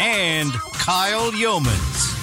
and Kyle Youmans.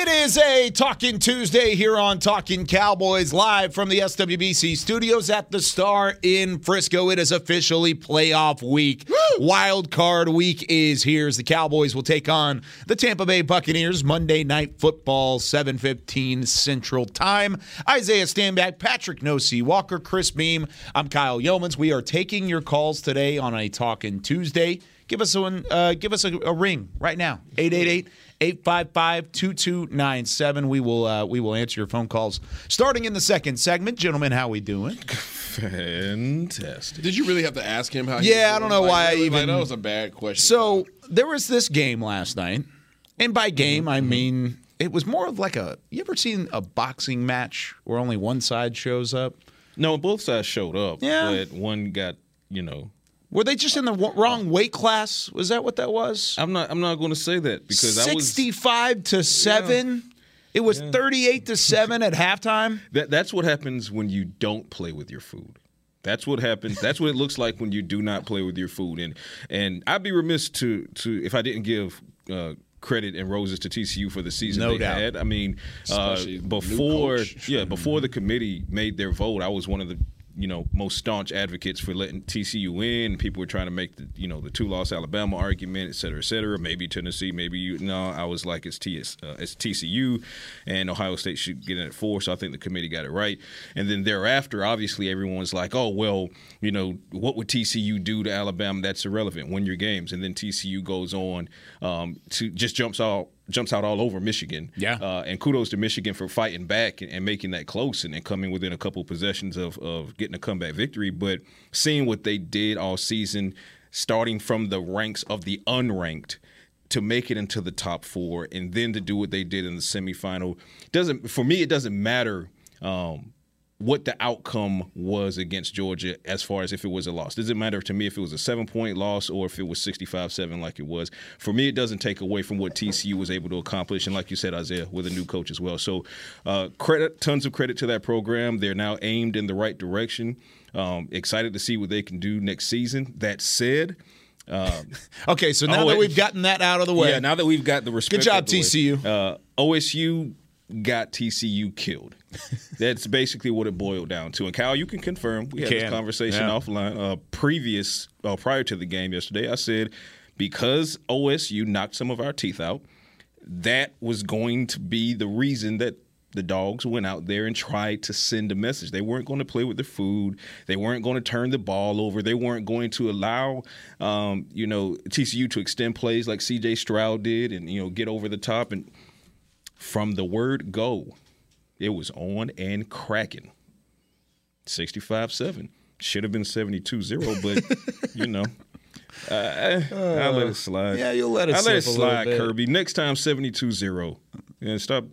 It is a Talking Tuesday here on Talking Cowboys live from the SWBC studios at the Star in Frisco. It is officially playoff week. Wild card week is here as the Cowboys will take on the Tampa Bay Buccaneers Monday Night Football 7:15 Central Time. Isaiah Stanback, Patrick Nosey, Walker, Chris Beam. I'm Kyle Youmans. We are taking your calls today on a Talking Tuesday. Give us a uh, give us a, a ring right now. 888- 855-2297. We will uh, we will answer your phone calls starting in the second segment. Gentlemen, how we doing? Fantastic. Did you really have to ask him how? Yeah, I don't know like, why I really, even. Like, that was a bad question. So there was this game last night, and by game mm-hmm. I mean it was more of like a. You ever seen a boxing match where only one side shows up? No, both sides showed up. Yeah, but one got you know were they just in the wrong weight class? Was that what that was? I'm not. I'm not going to say that because 65 was, to seven. Yeah. It was yeah. 38 to seven at halftime. That that's what happens when you don't play with your food. That's what happens. That's what it looks like when you do not play with your food. And and I'd be remiss to to if I didn't give. Uh, credit and roses to TCU for the season no they doubt. had. I mean, uh, before yeah, before the committee made their vote, I was one of the you know most staunch advocates for letting TCU in. People were trying to make the you know the two loss Alabama argument, et cetera, et cetera. Maybe Tennessee, maybe you. No, I was like it's TS, uh, it's TCU, and Ohio State should get in at four. So I think the committee got it right. And then thereafter, obviously, everyone's like, oh well, you know, what would TCU do to Alabama? That's irrelevant. Win your games. And then TCU goes on um, to just jumps out jumps out all over Michigan. Yeah. Uh, and kudos to Michigan for fighting back and, and making that close and, and, coming within a couple possessions of, of getting a comeback victory. But seeing what they did all season, starting from the ranks of the unranked to make it into the top four and then to do what they did in the semifinal doesn't for me it doesn't matter um, what the outcome was against Georgia as far as if it was a loss. Does it matter to me if it was a seven point loss or if it was 65 7 like it was. For me, it doesn't take away from what TCU was able to accomplish. And like you said, Isaiah, with a new coach as well. So, uh, credit, tons of credit to that program. They're now aimed in the right direction. Um, excited to see what they can do next season. That said, um, okay, so now that we've gotten that out of the way, yeah, now that we've got the respect, good job, TCU. Way, uh, OSU got TCU killed. That's basically what it boiled down to. And Kyle, you can confirm. We had can. this conversation yeah. offline. Uh, previous, uh, prior to the game yesterday, I said because OSU knocked some of our teeth out, that was going to be the reason that the dogs went out there and tried to send a message. They weren't going to play with the food. They weren't going to turn the ball over. They weren't going to allow, um, you know, TCU to extend plays like C.J. Stroud did, and you know, get over the top. And from the word go, it was on and cracking. 65 7. Should have been 72 0, but, you know. Uh, I'll let it slide. Yeah, you'll let it, I'll let it slide, Kirby. Next time, 72 0. Yeah, stop.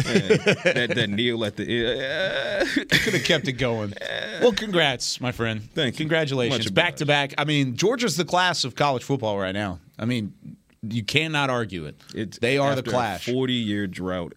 that, that kneel at the end. Could have kept it going. Well, congrats, my friend. Thank you. Congratulations. Back to back. I mean, Georgia's the class of college football right now. I mean, you cannot argue it. It's, they are the class. Forty year drought.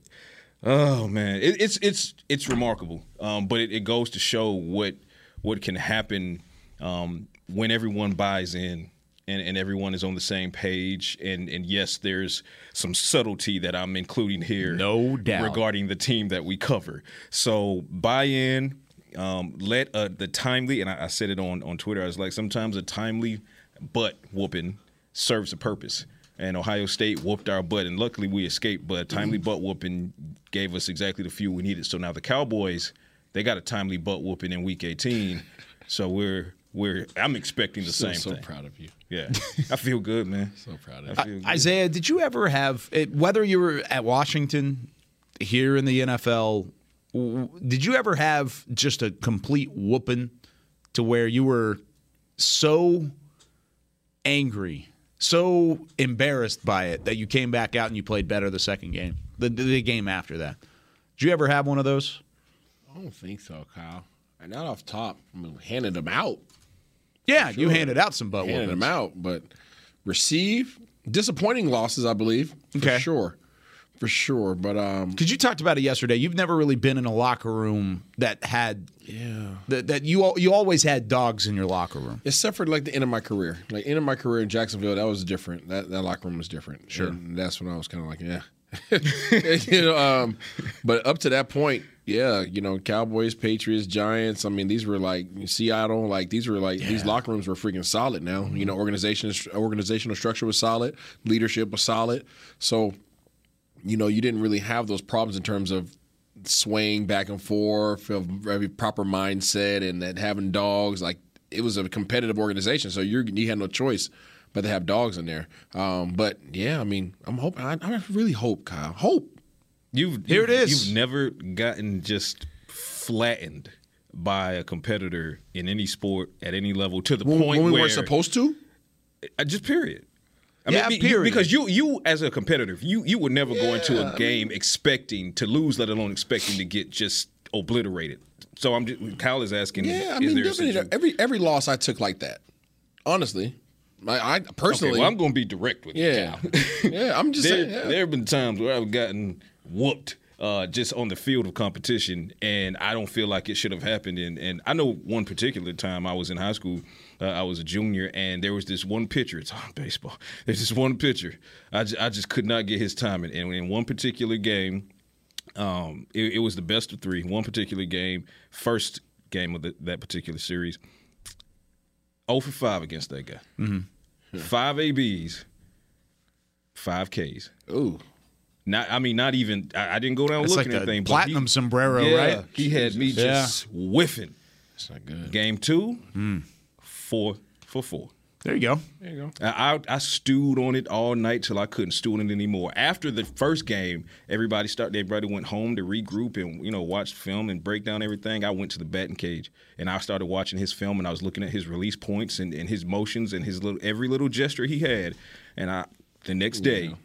Oh man, it, it's it's it's remarkable. Um, but it, it, goes to show what what can happen um, when everyone buys in and, and everyone is on the same page. And and yes, there's some subtlety that I'm including here, no doubt, regarding the team that we cover. So buy in. Um, let uh, the timely, and I, I said it on on Twitter. I was like, sometimes a timely butt whooping serves a purpose and Ohio State whooped our butt, and luckily we escaped. But timely mm-hmm. butt whooping gave us exactly the fuel we needed. So now the Cowboys, they got a timely butt whooping in Week 18. So we're we're I'm expecting the so, same so thing. So proud of you. Yeah, I feel good, man. so proud of you. Isaiah, did you ever have whether you were at Washington, here in the NFL? Did you ever have just a complete whooping to where you were so angry, so embarrassed by it that you came back out and you played better the second game, the, the game after that? Did you ever have one of those? I don't think so, Kyle. And not off top. I mean, handed them out. Yeah, you handed out some butt handed whoopings. them out, but receive disappointing losses, I believe. For Okay. sure. For sure. But um Because you talked about it yesterday. You've never really been in a locker room that had yeah. that, that you you always had dogs in your locker room. Except for like the end of my career. Like end of my career in Jacksonville, that was different. That that locker room was different. Sure. And that's when I was kind of like, yeah. you know, um, but up to that point, yeah, you know, Cowboys, Patriots, Giants. I mean, these were like Seattle. Like these were like these locker rooms were freaking solid. Now, you know, organization organizational structure was solid, leadership was solid. So, you know, you didn't really have those problems in terms of swaying back and forth, of very proper mindset, and that having dogs. Like it was a competitive organization, so you you had no choice but to have dogs in there. Um, but yeah, I mean, I'm hoping. I, I really hope, Kyle. Hope. You've Here it you've- is. You've never gotten just flattened by a competitor in any sport at any level to the When, point when we where weren't supposed to. Uh, just period. I Yeah, you- period. because you you as a competitor, you you would never go into a game expecting to lose, let alone expecting to get just obliterated. So I'm just, Kyle is asking. Yeah, I is mean, there definitely every every loss I took like that. Honestly, I, I personally. Okay, well, I'm going to be direct with you. yeah, Kyle. yeah. I'm just there, saying. Yeah. there have been times where I've gotten whooped uh, just on the field of competition, and I don't feel like it should have happened. And, and I know one particular time I was in high school, uh, I was a junior, and there was this one pitcher. It's on baseball. There's this one pitcher. I, just could not get his timing. And in one particular game, um, it, it was the best of three. One particular game, first game of the, that particular series. 0 for 5 against that guy. Mm-hmm. Five ABs, five Ks. Ooh, Not, I mean, not even. I, I didn't go down looking like at anything. but platinum he- sombrero, yeah, right? He had me Yeah. just whiffing. it's not good. Game two, Hmm. Four for four. There you go. There you go. I, I I stewed on it all night till I couldn't stew on it anymore. After the first game, everybody started. Everybody went home to regroup and you know watch film and break down everything. I went to the batting cage and I started watching his film and I was looking at his release points and, and his motions and his little every little gesture he had. And I the next day.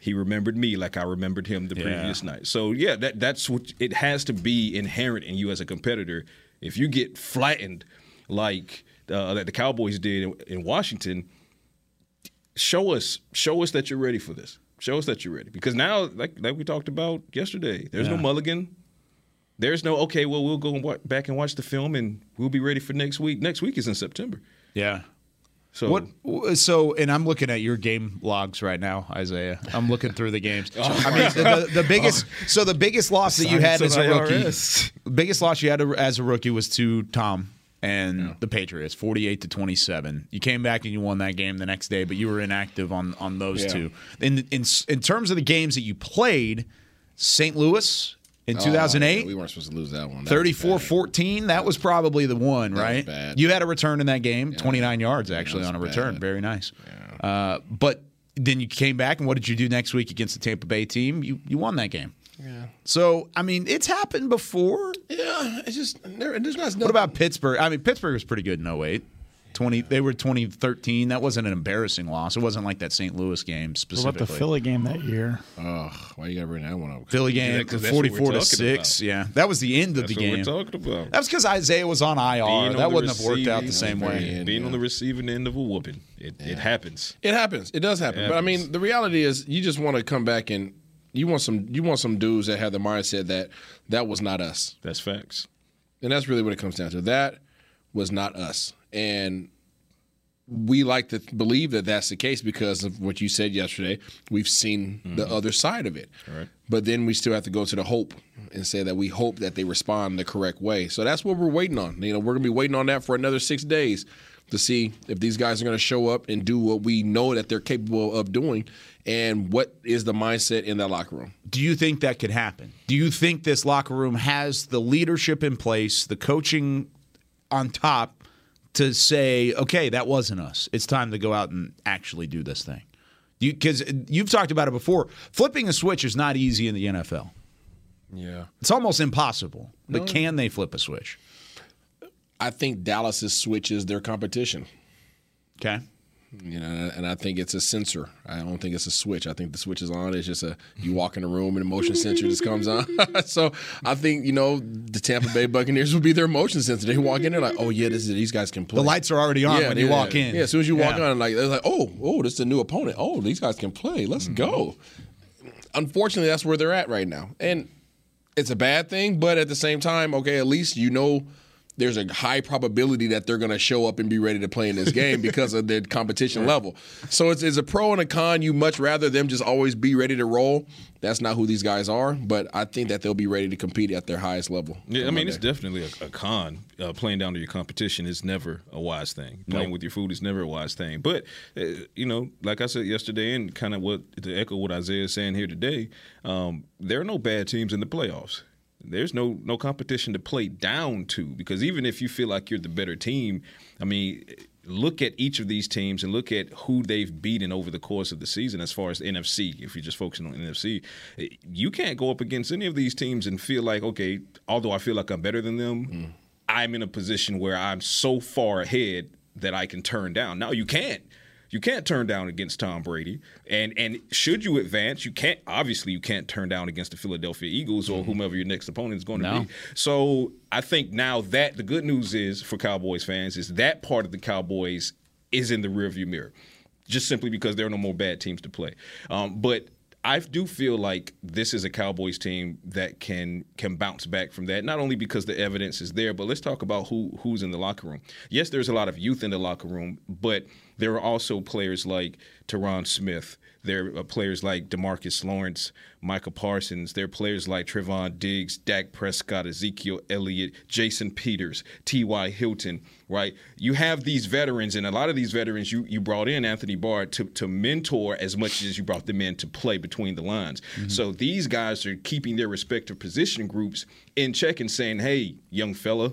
He remembered me like I remembered him the Yeah. previous night. So yeah, that that's what it has to be inherent in you as a competitor. If you get flattened like uh, that the Cowboys did in, in Washington, show us show us that you're ready for this. Show us that you're ready because now, like like we talked about yesterday, there's no mulligan. There's no okay. Well, we'll go wa- back and watch the film, and we'll be ready for next week. Next week is in September. Yeah. So What? So, and I'm looking at your game logs right now, Isaiah. I'm looking through the games. Oh. I mean, the, the, the biggest. So the biggest loss that you had as a of rookie, biggest loss you had as a rookie was to Tom and the Patriots, 48 to 27. You came back and you won that game the next day, but you were inactive on on those Yeah. two. In in in terms of the games that you played, St. Louis in Oh, 2008. we weren't supposed to lose that one. That 34-14 That was probably the one, right? bad. You had a return in that game, 29 yards actually on a return. bad. Very nice. Uh, but then you came back, and what did you do next week against the Tampa Bay team? You you won that game. Yeah. So, I mean, it's happened before. Yeah, it's just there, there's not. What about Pittsburgh? I mean, Pittsburgh was pretty good in 08. 20, they were 2013. That wasn't an embarrassing loss. It wasn't like that St. Louis game specifically What about the Philly game that year? Oh, why you gotta bring that one up? Philly game, 'cause that's 44 to 6. about. Yeah. That was the end of that's the what game. we're talking about. That was because Isaiah was on IR. Being on that the wouldn't have worked out the same way. end, Being on the receiving end of a whooping, it, it happens. It happens. It does happen. It But I mean, the reality is, you just want to come back and you want some. You want some dudes that have the mindset that that was not us, That's facts. and that's really what it comes down to. That was not us, and we like to believe that that's the case because of what you said yesterday. We've seen the mm-hmm. other side of it, Right. but then we still have to go to the hope and say that we hope that they respond the correct way. So that's what we're waiting on. You know, we're gonna be waiting on that for another six days to see if these guys are gonna show up and do what we know that they're capable of doing, and what is the mindset in that locker room. Do you think that could happen? Do you think this locker room has the leadership in place, the coaching on top to say, okay, that wasn't us. It's time to go out and actually do this thing? Because you've talked about it before. Flipping a switch is not easy in the NFL. Yeah. It's almost impossible. But can they flip a switch? I think Dallas's switch is their competition. Okay. You know, and I think it's a sensor. I don't think it's a switch. I think the switch is on. It's just a you walk in a room and a motion sensor just comes on. so I think you know the Tampa Bay Buccaneers will be their motion sensor. They walk in there like, oh yeah, this is, these guys can play. The lights are already on yeah, when yeah, you walk yeah. in. Yeah, as soon as you walk on, like they're like, oh, oh, this is a new opponent. Oh, these guys can play. Let's Mm-hmm. go. Unfortunately, that's where they're at right now, and it's a bad thing. But at the same time, okay, at least you know there's a high probability that they're going to show up and be ready to play in this game because of the competition level. So it's, it's a pro and a con. You much rather them just always be ready to roll. That's not who these guys are, but I think that they'll be ready to compete at their highest level. Yeah, I mean, it's definitely a, a con. Uh, playing down to your competition is never a wise thing. Playing with your food is never a wise thing. But, uh, you know, like I said yesterday, and kind of what to echo what Isaiah is saying here today, um, there are no bad teams in the playoffs. There's no no competition to play down to because even if you feel like you're the better team, I mean, look at each of these teams and look at who they've beaten over the course of the season as far as NFC. If you're just focusing on NFC, you can't go up against any of these teams and feel like, okay, although I feel like I'm better than them, mm. I'm in a position where I'm so far ahead that I can turn down. now you can't. You can't turn down against Tom Brady. And and should you advance, you can't obviously you can't turn down against the Philadelphia Eagles or whomever your next opponent is going to No. be. So I think now that the good news is for Cowboys fans is that part of the Cowboys is in the rearview mirror. Just simply because there are no more bad teams to play. Um, but I do feel like this is a Cowboys team that can can bounce back from that. Not only because the evidence is there, but let's talk about who who's in the locker room. Yes, there's a lot of youth in the locker room, but there are also players like Tyron Smith. There are players like Demarcus Lawrence, Micah Parsons. There are players like Trevon Diggs, Dak Prescott, Ezekiel Elliott, Jason Peters, T.Y. Hilton, right? You have these veterans, and a lot of these veterans you, you brought in, Anthony Barr, to, to mentor as much as you brought them in to play between the lines. Mm-hmm. So these guys are keeping their respective position groups in check and saying, hey, young fella,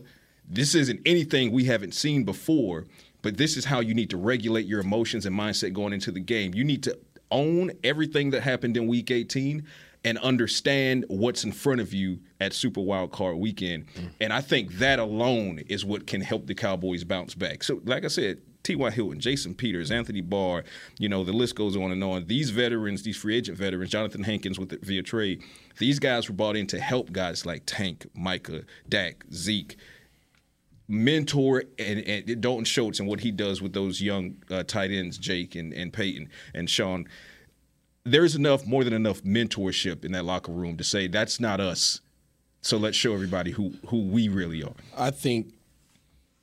this isn't anything we haven't seen before, but this is how you need to regulate your emotions and mindset going into the game. You need to own everything that happened in week 18 and understand what's in front of you at Super Wild Card weekend. Mm. And I think that alone is what can help the Cowboys bounce back. So, like I said, T.Y. Hilton, Jason Peters, Anthony Barr, you know, the list goes on and on. These veterans, these free agent veterans, Jonathan Hankins with the, via trade, these guys were brought in to help guys like Tank, Micah, Dak, Zeke, mentor and, and Dalton Schultz and what he does with those young uh, tight ends, Jake and, and Peyton and Sean. There's enough, more than enough mentorship in that locker room to say that's not us. So let's show everybody who who we really are. I think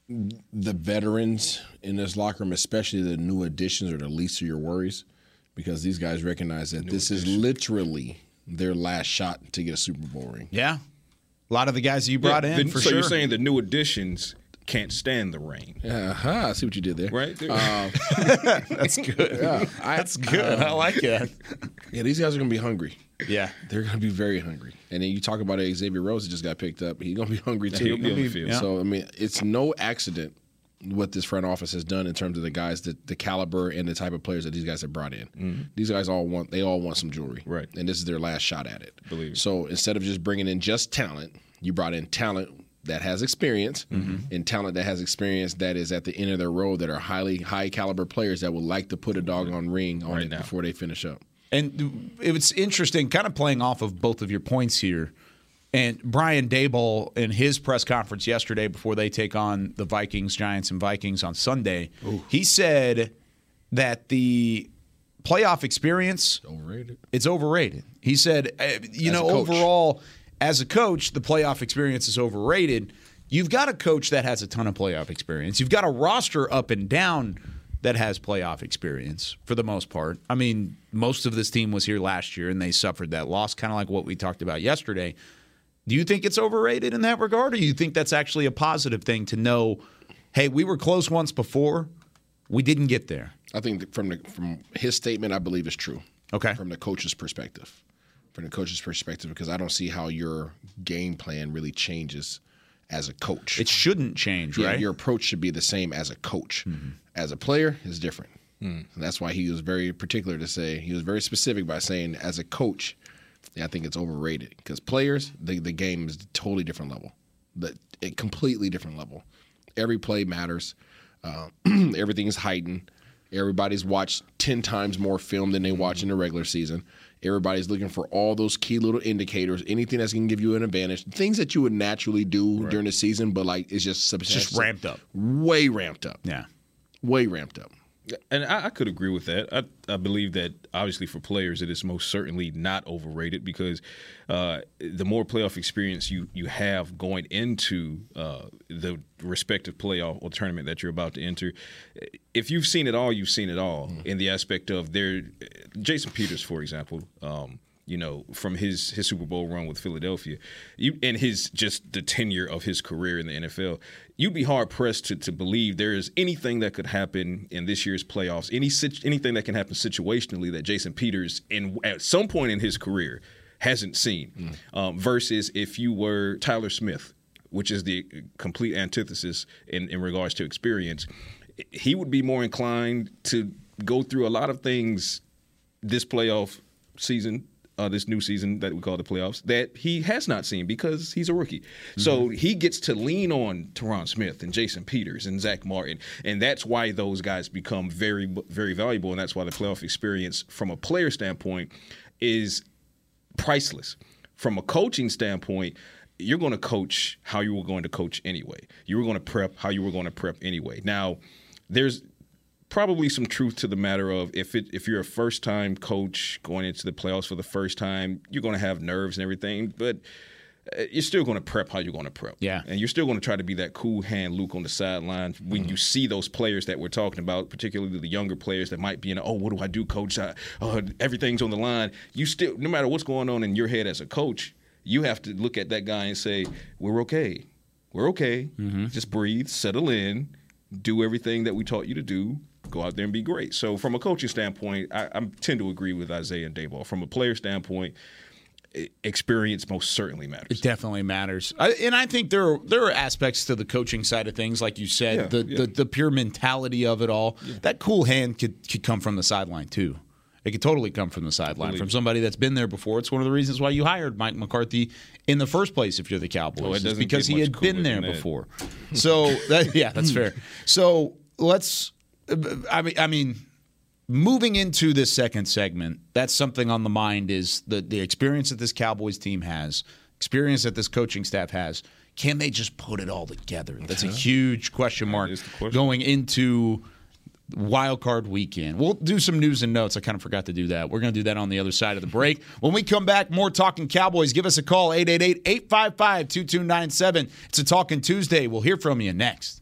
the veterans in this locker room, especially the new additions, are the least of your worries because these guys recognize that this is literally their last shot to get a Super Bowl ring. Yeah. A lot of the guys you brought Yeah, in, the- for so sure. you're saying the new additions can't stand the rain, Uh-huh. I see what you did there. right? That's good. Yeah, I, That's good. I like that. yeah, these guys are going to be hungry. Yeah. They're going to be very hungry. And then you talk about Xavier Rhodes that just got picked up. He's going to be hungry too. he'll be on the field. So, I mean, it's no accident what this front office has done in terms of the guys, that the caliber and the type of players that these guys have brought in. These guys all want, they all want some jewelry. Mm-hmm. Right. And this is their last shot at it. Believe it. So instead of just bringing in just talent, you brought in talent that has experience Mm-hmm. and talent that has experience that is at the end of their road that are highly high caliber players that would like to put a doggone ring on Right it now. before they finish up. And it's interesting, kind of playing off of both of your points here. And Brian Daboll, in his press conference yesterday before they take on the Vikings, Giants, and Vikings on Sunday, he said that the playoff experience Overrated. it's overrated. He said, uh, you As know, overall, as a coach, the playoff experience is overrated. You've got a coach that has a ton of playoff experience. You've got a roster up and down that has playoff experience for the most part. I mean, most of this team was here last year and they suffered that loss, kind of like what we talked about yesterday. Do you think it's overrated in that regard, or do you think that's actually a positive thing to know? Hey, we were close once before, we didn't get there. I think from the from his statement, I believe is true. Okay. From the coach's perspective, from the coach's perspective, because I don't see how your game plan really changes as a coach. It shouldn't change, Yeah, right? Your approach should be the same as a coach. Mm-hmm. As a player, is different. And that's why he was very particular to say he was very specific by saying as a coach, I think it's overrated because players, the the game is a totally different level, the a completely different level. Every play matters. Uh, everything is heightened. Everybody's watched 10 times more film than they watch in the regular season. Everybody's looking for all those key little indicators, anything that's going to give you an advantage, things that you would naturally do right. during the season, but like it's just it's just ramped up, way ramped up. Yeah, way ramped up. And I, I, could agree with that. I, I, believe that obviously for players, it is most certainly not overrated because uh, the more playoff experience you you have going into uh, the respective playoff or tournament that you're about to enter, if you've seen it all, you've seen it all. Mm. In the aspect of there, Jason Peters, for example. Um, you know, from his his Super Bowl run with Philadelphia, you and his just the tenure of his career in the NFL, you'd be hard pressed to, to believe there is anything that could happen in this year's playoffs, any anything that can happen situationally that Jason Peters, in at some point in his career, hasn't seen. Mm. Um, versus if you were Tyler Smith, which is the complete antithesis in, in regards to experience, he would be more inclined to go through a lot of things this playoff season uh, this new season that we call the playoffs that he has not seen because he's a rookie. Mm-hmm. So he gets to lean on Tyron Smith and Jason Peters and Zach Martin, and that's why those guys become very, very valuable, and that's why the playoff experience from a player standpoint is priceless. From a coaching standpoint, you're going to coach how you were going to coach anyway. You were going to prep how you were going to prep anyway. Now, there's probably some truth to the matter of if it if you're a first time coach going into the playoffs for the first time, you're going to have nerves and everything, but uh, you're still going to prep how you're going to prep. Yeah. And you're still going to try to be that cool hand Luke on the sideline when mm-hmm. you see those players that we're talking about, particularly the younger players that might be in, oh, what do I do, coach? I, oh, everything's on the line. You still, no matter what's going on in your head as a coach, you have to look at that guy and say, we're okay. We're okay. Mm-hmm. Just breathe, settle in, do everything that we taught you to do, go out there and be great. So from a coaching standpoint, I, I tend to agree with Isaiah and Daboll. From a player standpoint, experience most certainly matters. It definitely matters, I, and I think there are, there are aspects to the coaching side of things, like you said, yeah, the, yeah. the, the pure mentality of it all. Yeah. That cool hand could could come from the sideline too. It could totally come from the sideline from somebody that's been there before. It's one of the reasons why you hired Mike McCarthy in the first place. If you're the Cowboys, oh, because he had been there before. so that, yeah, that's fair. So let's I mean, I mean, moving into this second segment, that's something on the mind is the the experience that this Cowboys team has, experience that this coaching staff has. Can they just put it all together? That's a huge question mark question. going into wild card weekend. We'll do some news and notes. I kind of forgot to do that. We're going to do that on the other side of the break. When we come back, more Talking Cowboys. Give us a call, 888 855 2297. It's a Talking Tuesday. We'll hear from you next.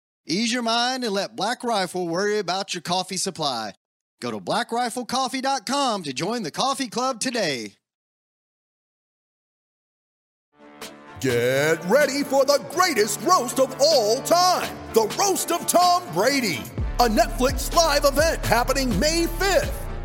Ease your mind and let Black Rifle worry about your coffee supply. Go to blackriflecoffee.com to join the coffee club today. Get ready for the greatest roast of all time the Roast of Tom Brady, a Netflix live event happening May 5th.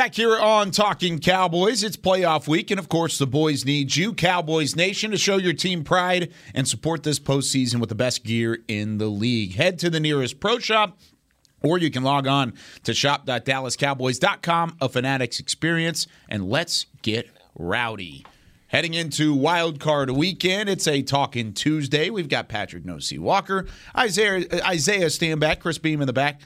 Back here on Talking Cowboys, it's playoff week, and of course, the boys need you, Cowboys Nation, to show your team pride and support this postseason with the best gear in the league. Head to the nearest pro shop, or you can log on to shop.dallascowboys.com, a Fanatics experience, and let's get rowdy. Heading into Wild Card Weekend, it's a Talking Tuesday. We've got Patrick Nosey Walker, Isaiah Isaiah Stanback, Chris Beam in the back.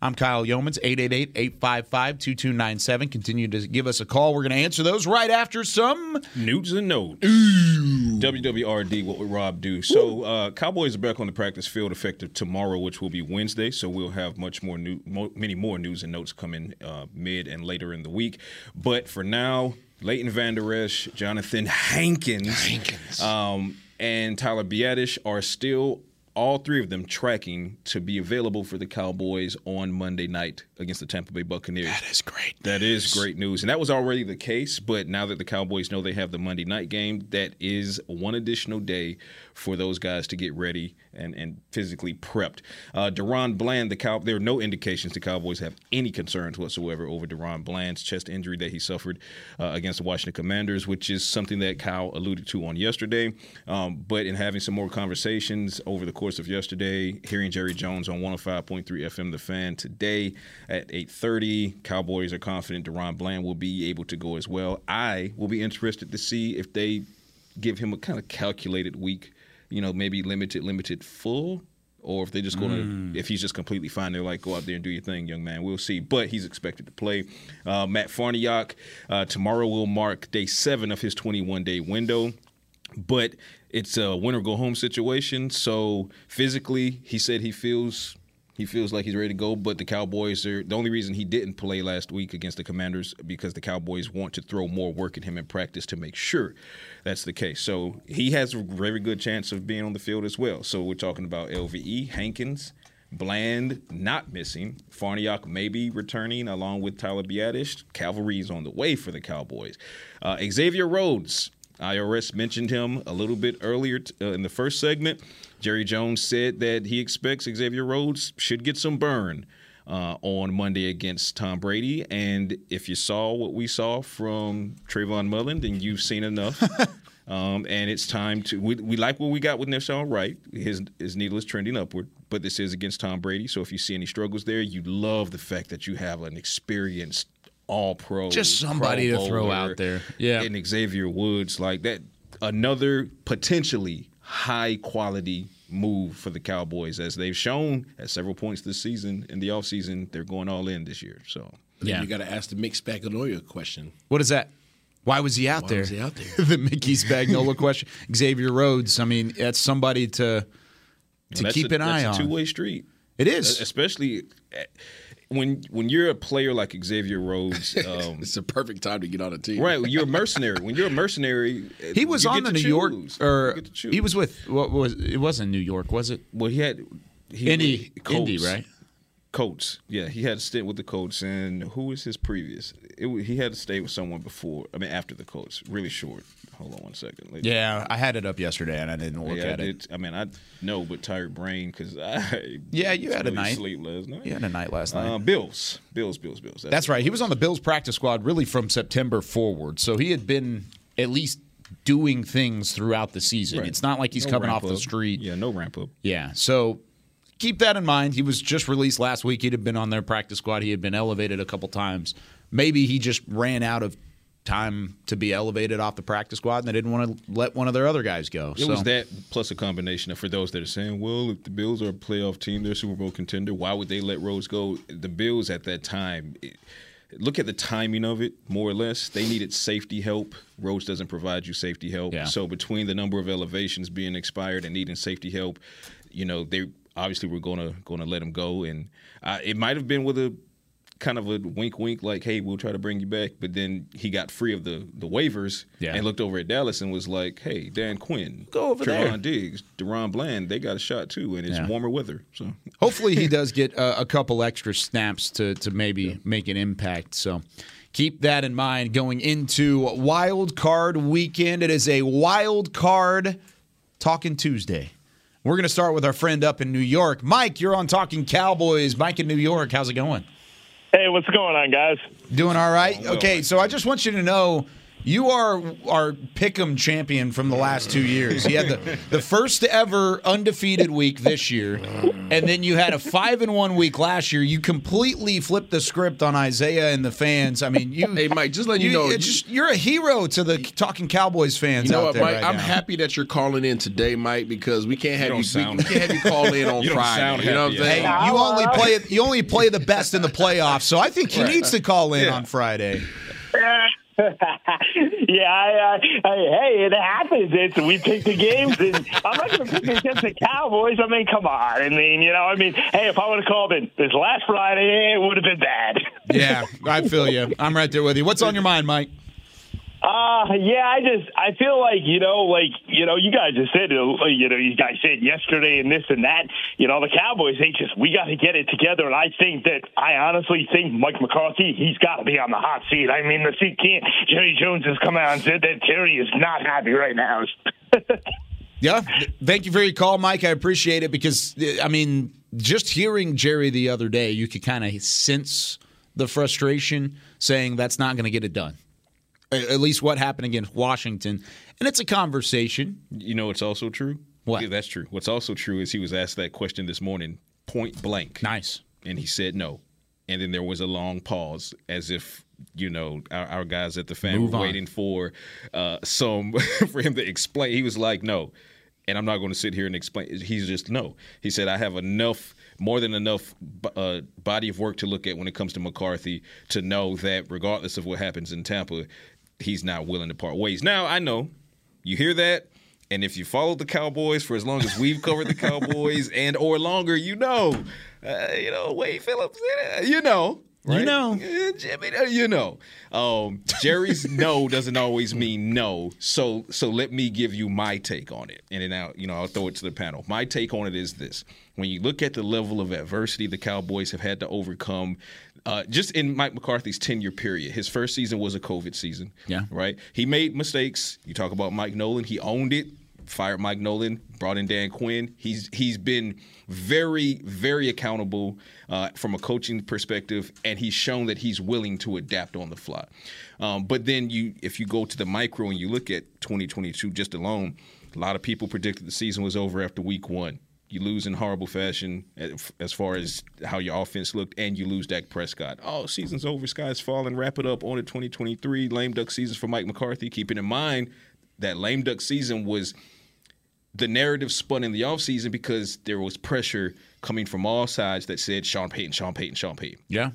I'm Kyle Youmans, 888-855-2297. Continue to give us a call. We're going to answer those right after some Newts and notes. WWRD, what would Rob do? So uh, Cowboys are back on the practice field effective tomorrow, which will be Wednesday. So we'll have much more new, mo- many more news and notes coming uh, mid and later in the week. But for now, Leighton Vander Esch, Jonathan Hankins, Hankins. Um, and Tyler Biadasz are still all three of them tracking to be available for the Cowboys on Monday night against the Tampa Bay Buccaneers. That is great. That is great news. And that was already the case, but now that the Cowboys know they have the Monday night game, that is one additional day for those guys to get ready and, and physically prepped. Uh, DaRon Bland, the Cow, there are no indications the Cowboys have any concerns whatsoever over DaRon Bland's chest injury that he suffered uh, against the Washington Commanders, which is something that Kyle alluded to on yesterday. Um, but in having some more conversations over the course of yesterday, hearing Jerry Jones on 105.3 FM The Fan today at 8:30, Cowboys are confident DaRon Bland will be able to go as well. I will be interested to see if they give him a kind of calculated week you know, maybe limited, limited full, or if they're just going to, Mm. if he's just completely fine, they're like, go out there and do your thing, young man. We'll see. But he's expected to play. Uh, Matt Farniok, uh, tomorrow will mark day seven of his 21 day window. But it's a win or go home situation. So physically, he said he feels he feels like he's ready to go, but the Cowboys are the only reason he didn't play last week against the Commanders because the Cowboys want to throw more work at him in practice to make sure that's the case. So he has a very good chance of being on the field as well. So we're talking about LVE, Hankins, Bland not missing, Farniok maybe returning along with Tyler Biadasz. Cavalry's on the way for the Cowboys. Uh, Xavier Rhodes. IRS mentioned him a little bit earlier t- uh, in the first segment. Jerry Jones said that he expects Xavier Rhodes should get some burn uh, on Monday against Tom Brady. And if you saw what we saw from Trayvon Mullen, then you've seen enough. um, and it's time to. We, we like what we got with Nahshon Wright. His his needle is trending upward, but this is against Tom Brady. So if you see any struggles there, you love the fact that you have an experienced all pro. Just somebody to throw out there. Yeah. And Xavier Woods, like that, another potentially high quality move for the Cowboys as they've shown at several points this season. In the offseason, they're going all in this year. So, Yeah. You got to ask the Mick Spagnola question. What is that? Why was he out Why there? was he out there? the Mickey Spagnola question. Xavier Rhodes. I mean, that's somebody to to that's keep a, an eye that's on. two way street. It is. especially eh, when when you're a player like Xavier Rhodes. Um, it's a perfect time to get on a team. Right, you're a mercenary. When you're a mercenary, He was you on get the to New York, or You get to choose. he was with what was it? Wasn't New York, was it? Well, he had he, Indy, Colts. Indy, right? Colts. Yeah, he had a stint with the Colts, and who was his previous? It, he had to stay with someone before. I mean, after the Colts. Really short. Hold on one second. Let- Yeah, I had it up yesterday and I didn't look Yeah, at I it. I mean, I know, but tired brain because I Yeah, you had a night. sleep last night. You had a night last night. Uh, Bills, Bills, Bills, Bills. That's right. He was on the Bills practice squad really from September forward. So he had been at least doing things throughout the season. Right. It's not like he's No coming off the street. Yeah, no ramp up. Yeah. So keep that in mind. He was just released last week. He'd have been on their practice squad. He had been elevated a couple times. Maybe he just ran out of time to be elevated off the practice squad, and they didn't want to let one of their other guys go. It so. was that plus a combination of for those that are saying, well, if the Bills are a playoff team, they're a Super Bowl contender, why would they let Rhodes go? The Bills at that time. It, look at the timing of it, more or less. They needed safety help. Rhodes doesn't provide you safety help. Yeah. So between the number of elevations being expired and needing safety help, you know, they obviously were gonna gonna let him go, and uh, it might have been with a kind of a wink, wink, like, "Hey, we'll try to bring you back." But then he got free of the the waivers Yeah. and looked over at Dallas and was like, "Hey, Dan Quinn, Go over Trevon there." Diggs, DaRon Bland, they got a shot too, and it's Yeah. warmer weather." So Hopefully, he does get uh, a couple extra snaps to to maybe make an impact. So. Keep that in mind going into wild card weekend. It is a wild card talking Tuesday. We're going to start with our friend up in New York. Mike, you're on Talking Cowboys. Mike in New York, how's it going? Hey, what's going on, guys? Doing all right? Okay, so I just want you to know you are our pick'em champion from the last two years. You had the, the first ever undefeated week this year, and then you had a five and one week last year. You completely flipped the script on Isaiah and the fans. I mean, you. Hey, Mike, just letting you, know, it's just you're a hero to the Talking Cowboys fans. You know out what, there Mike? right I'm now. happy that you're calling in today, Mike, because we can't have don't you. sound- we, we can't have you call in on You don't Friday. sound you know what I'm saying? Hey, you only play you only play the best in the playoffs, so I think he Right. needs to call in Yeah. on Friday. yeah, I, uh, I, hey, it happens. It's we pick the games, and I'm not going to pick against the Cowboys. I mean, come on. I mean, you know, I mean, hey, if I would have called it this last Friday, it would have been bad. Yeah, I feel you. I'm right there with you. What's on your mind, Mike? Uh, yeah, I just I feel like you know, like you know, you guys just said, you know, you guys said yesterday and this and that. You know, the Cowboys they just we got to get it together, and I think that I honestly think Mike McCarthy he's got to be on the hot seat. I mean, the seat can't. Jerry Jones has come out and said that Terry is not happy right now. Yeah. Thank you for your call, Mike. I appreciate it because, I mean, just hearing Jerry the other day, you could kind of sense the frustration saying that's not going to get it done. At least what happened against Washington. And it's a conversation. You know, it's also true. What? Yeah, that's true. What's also true is he was asked that question this morning, point blank. Nice. And he said no. And then there was a long pause, as if you know our, our guys at the fan Move were on. waiting for uh, some for him to explain. He was like, "No," and I'm not going to sit here and explain. He's just no. He said, "I have enough, more than enough uh, body of work to look at when it comes to McCarthy to know that regardless of what happens in Tampa, he's not willing to part ways." Now I know you hear that. And if you followed the Cowboys for as long as we've covered the Cowboys and or longer, you know, uh, you know Wade Phillips, uh, you know, You know. Uh, Jimmy, uh, you know. Um, Jerry's no doesn't always mean no. So so let me give you my take on it, and then I'll, you know I'll throw it to the panel. My take on it is this: when you look at the level of adversity the Cowboys have had to overcome. Uh, just in Mike McCarthy's tenure period, his first season was a COVID season. Yeah. Right? He made mistakes. You talk about Mike Nolan, he owned it, fired Mike Nolan, brought in Dan Quinn. He's he's been very, very accountable uh, from a coaching perspective, and he's shown that he's willing to adapt on the fly. Um, but then you if you go to the micro and you look at 2022 just alone, a lot of people predicted the season was over after week one. You lose in horrible fashion as- far as how your offense looked, and you lose Dak Prescott. Oh, season's over, sky's falling. Wrap it up on to 2023 lame duck season for Mike McCarthy. Keeping in mind that lame duck season was the narrative spun in the offseason because there was pressure coming from all sides that said Sean Payton, Sean Payton, Sean Payton. Yeah.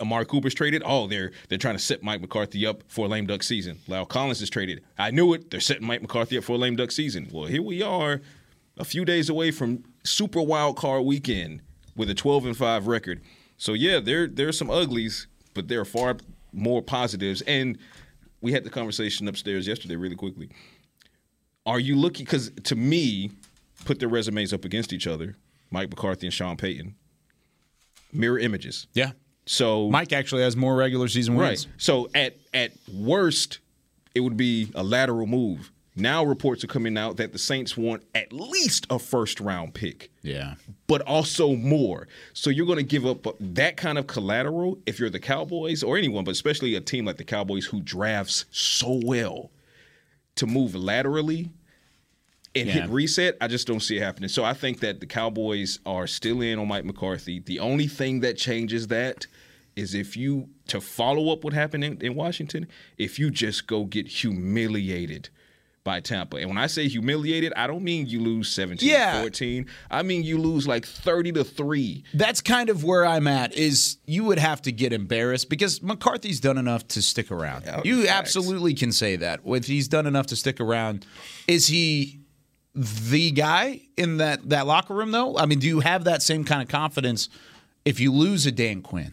Amari Cooper's traded. Oh, they're they're trying to set Mike McCarthy up for a lame duck season. La'el Collins is traded. I knew it. They're setting Mike McCarthy up for a lame duck season. Well, here we are, a few days away from Super Wild Card Weekend with a 12 and 5 record. So yeah, there there's some uglies, but there are far more positives. And we had the conversation upstairs yesterday, really quickly. Are you looking? Because to me, put their resumes up against each other, Mike McCarthy and Sean Payton, mirror images. Yeah. So Mike actually has more regular season wins. Right. So at at worst, it would be a lateral move. Now reports are coming out that the Saints want at least a first round pick. Yeah. But also more. So you're going to give up that kind of collateral if you're the Cowboys or anyone, but especially a team like the Cowboys who drafts so well to move laterally and Yeah. hit reset. I just don't see it happening. So I think that the Cowboys are still in on Mike McCarthy. The only thing that changes that is if you to follow up what happened in, in Washington, if you just go get humiliated by Tampa. And when I say humiliated, I don't mean you lose 17 Yeah. 14. I mean you lose like 30 to 3. That's kind of where I'm at. Is you would have to get embarrassed because McCarthy's done enough to stick around. Oh, you absolutely can say that. If he's done enough to stick around, is he the guy in that that locker room though? I mean, do you have that same kind of confidence if you lose a Dan Quinn?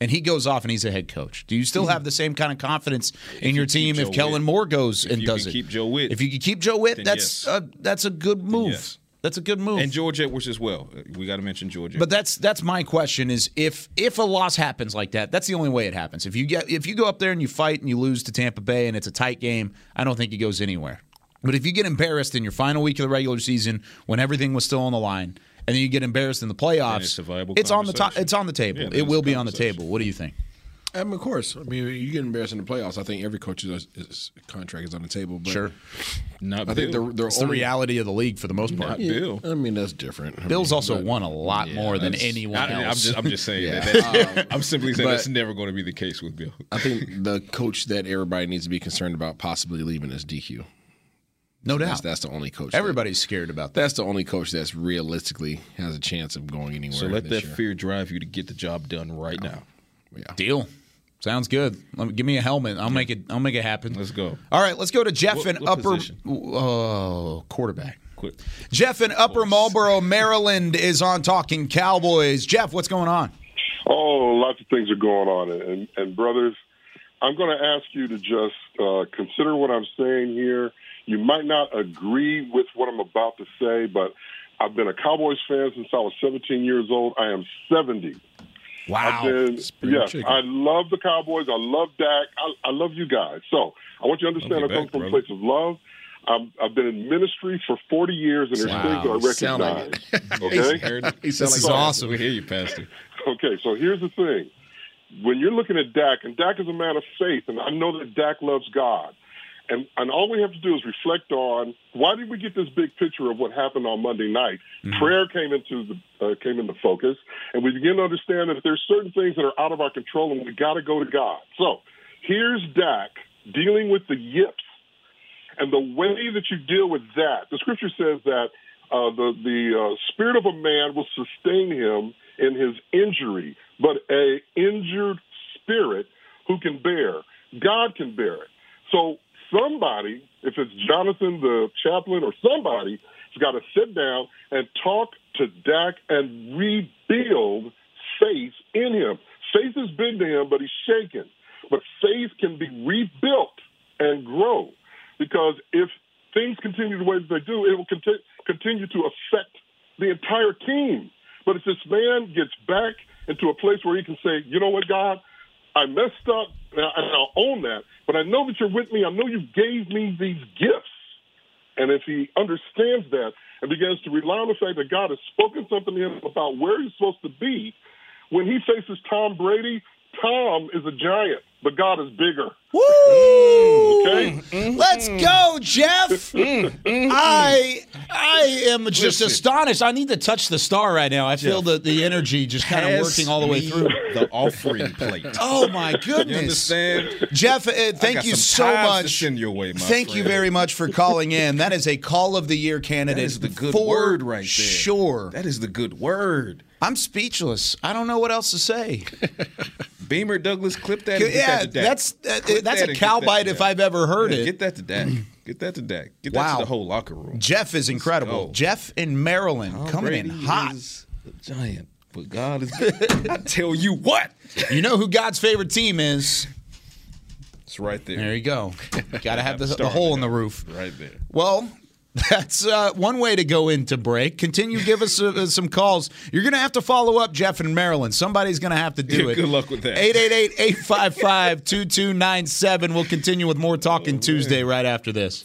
And he goes off and he's a head coach. Do you still have the same kind of confidence in your team if Joe Kellen Whitt. Moore goes If and you does can it? keep Joe Whitt, If you can keep Joe Whitt, that's yes. a, that's a good move. yes. That's a good move. And George Edwards as well. We got to mention George But that's that's my question is if if a loss happens like that, that's the only way it happens. If you get if you go up there and you fight and you lose to Tampa Bay and it's a tight game, I don't think he goes anywhere. But if you get embarrassed in your final week of the regular season when everything was still on the line, and then you get embarrassed in the playoffs, it's a viable it's on the top. It's on the table. Yeah, it will be on the table. What do you think? I mean, of course. I mean, you get embarrassed in the playoffs. I think every coach's contract is on the table. But Sure. Not I think Bill. the, the It's the reality of the league for the most part. Not Bill. I mean, that's different. I Bill's mean, also but- won a lot more than anyone I, else. am just, I'm just saying Yeah. that. that- Um, I'm simply saying but- that's never going to be the case with Bill. I think the coach that everybody needs to be concerned about possibly leaving is DQ. No doubt. That's, that's the only coach. that- Everybody's scared about that. that's the only coach that's realistically has a chance of going anywhere. So let this that year. fear drive you to get the job done right now. Yeah. Deal. Sounds good. Let me, give me a helmet. I'll make it. I'll make it happen. Let's go. All right, let's go to Jeff What- in what Upper position? oh, quarterback. Quit. Jeff in Upper Marlboro, Maryland is on Talking Cowboys. Jeff, what's going on? Oh, lots of things are going on, and and brothers, I'm going to ask you to just uh, consider what I'm saying here. You might not agree with what I'm about to say, but I've been a Cowboys fan since I was 17 years old. I am 70. Wow. I've been, yes, chicken. I love the Cowboys. I love Dak. I, I love you guys. So I want you to understand I Love come from a place of love. I'm, I've been in ministry for 40 years, and there's Wow. things that I Sound like it. okay? He This like is awesome. We hear you, Pastor. Okay, so here's the thing. When you're looking at Dak, and Dak is a man of faith, and I know that Dak loves God. And, and all we have to do is reflect on why did we get this big picture of what happened on Monday night? Prayer came into the uh, came into focus, and we begin to understand that there's certain things that are out of our control, and we got to go to God. So here's Dak dealing with the yips, and the way that you deal with that. The scripture says that uh, the the uh, spirit of a man will sustain him in his injury, but a injured spirit who can bear, God can bear it. So somebody, if it's Jonathan the chaplain or somebody, has got to sit down and talk to Dak and rebuild faith in him. Faith is big to him, but he's shaken. But faith can be rebuilt and grow because if things continue the way that they do, it will conti- continue to affect the entire team. But if this man gets back into a place where he can say, you know what, God, I messed up and I'll own that, but I know that you're with me. I know you gave me these gifts. And if he understands that and begins to rely on the fact that God has spoken something to him about where he's supposed to be, when he faces Tom Brady, Tom is a giant, but God is bigger. Woo! Okay? Mm-hmm. Let's go, Jeff. Mm-hmm. I mm-hmm. I am just Listen. astonished. I need to touch the star right now. I feel the, the energy just kind of working all the way through. The offering plate. Oh my You goodness. understand? Jeff, uh, I thank got you some so tithes to much. send your way, my Thank you very much for calling in. That is a call of the year candidate. That is the good word right there. Sure. That is the good word. I'm speechless. I don't know what else to say. Beamer Douglas, clip that. Yeah, that that's uh, that's that a cow bite if I've ever heard Yeah, it. Get that to Dak. Get that to Dak. Get that Wow. to the whole locker room. Jeff is incredible. Jeff in Maryland Tom coming in hot. giant, but God is. I tell you what, You know who God's favorite team is? it's right there. There you go. Got to have the, the hole in the roof. Right there. Well, that's uh, one way to go into break. Continue, give us uh, some calls. You're going to have to follow up, Jeff in Maryland. Somebody's going to have to do Yeah, it. good luck with that. 888 855 2297. We'll continue with more Talking Tuesday right after this.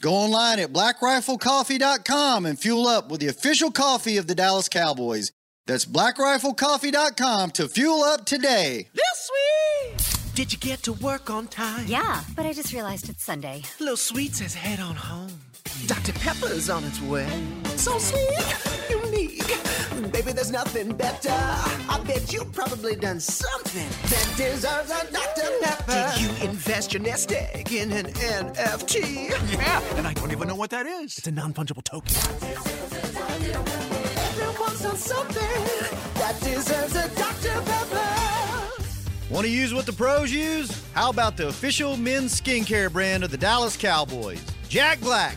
Go online at blackriflecoffee.com and fuel up with the official coffee of the Dallas Cowboys. That's blackriflecoffee.com to fuel up today. This sweet. Did you get to work on time? Yeah, but I just realized it's Sunday. Little Sweet says head on home. Dr. Pepper's on its way. So sweet, unique. Baby, there's nothing better. I bet you probably done something that deserves a Dr. Pepper. Did you invest your nest egg in an NFT? Yeah, and I don't even know what that is. It's a non fungible token. Everyone's done something that deserves a Dr. Pepper. Want to use what the pros use? How about the official men's skincare brand of the Dallas Cowboys? Jack Black.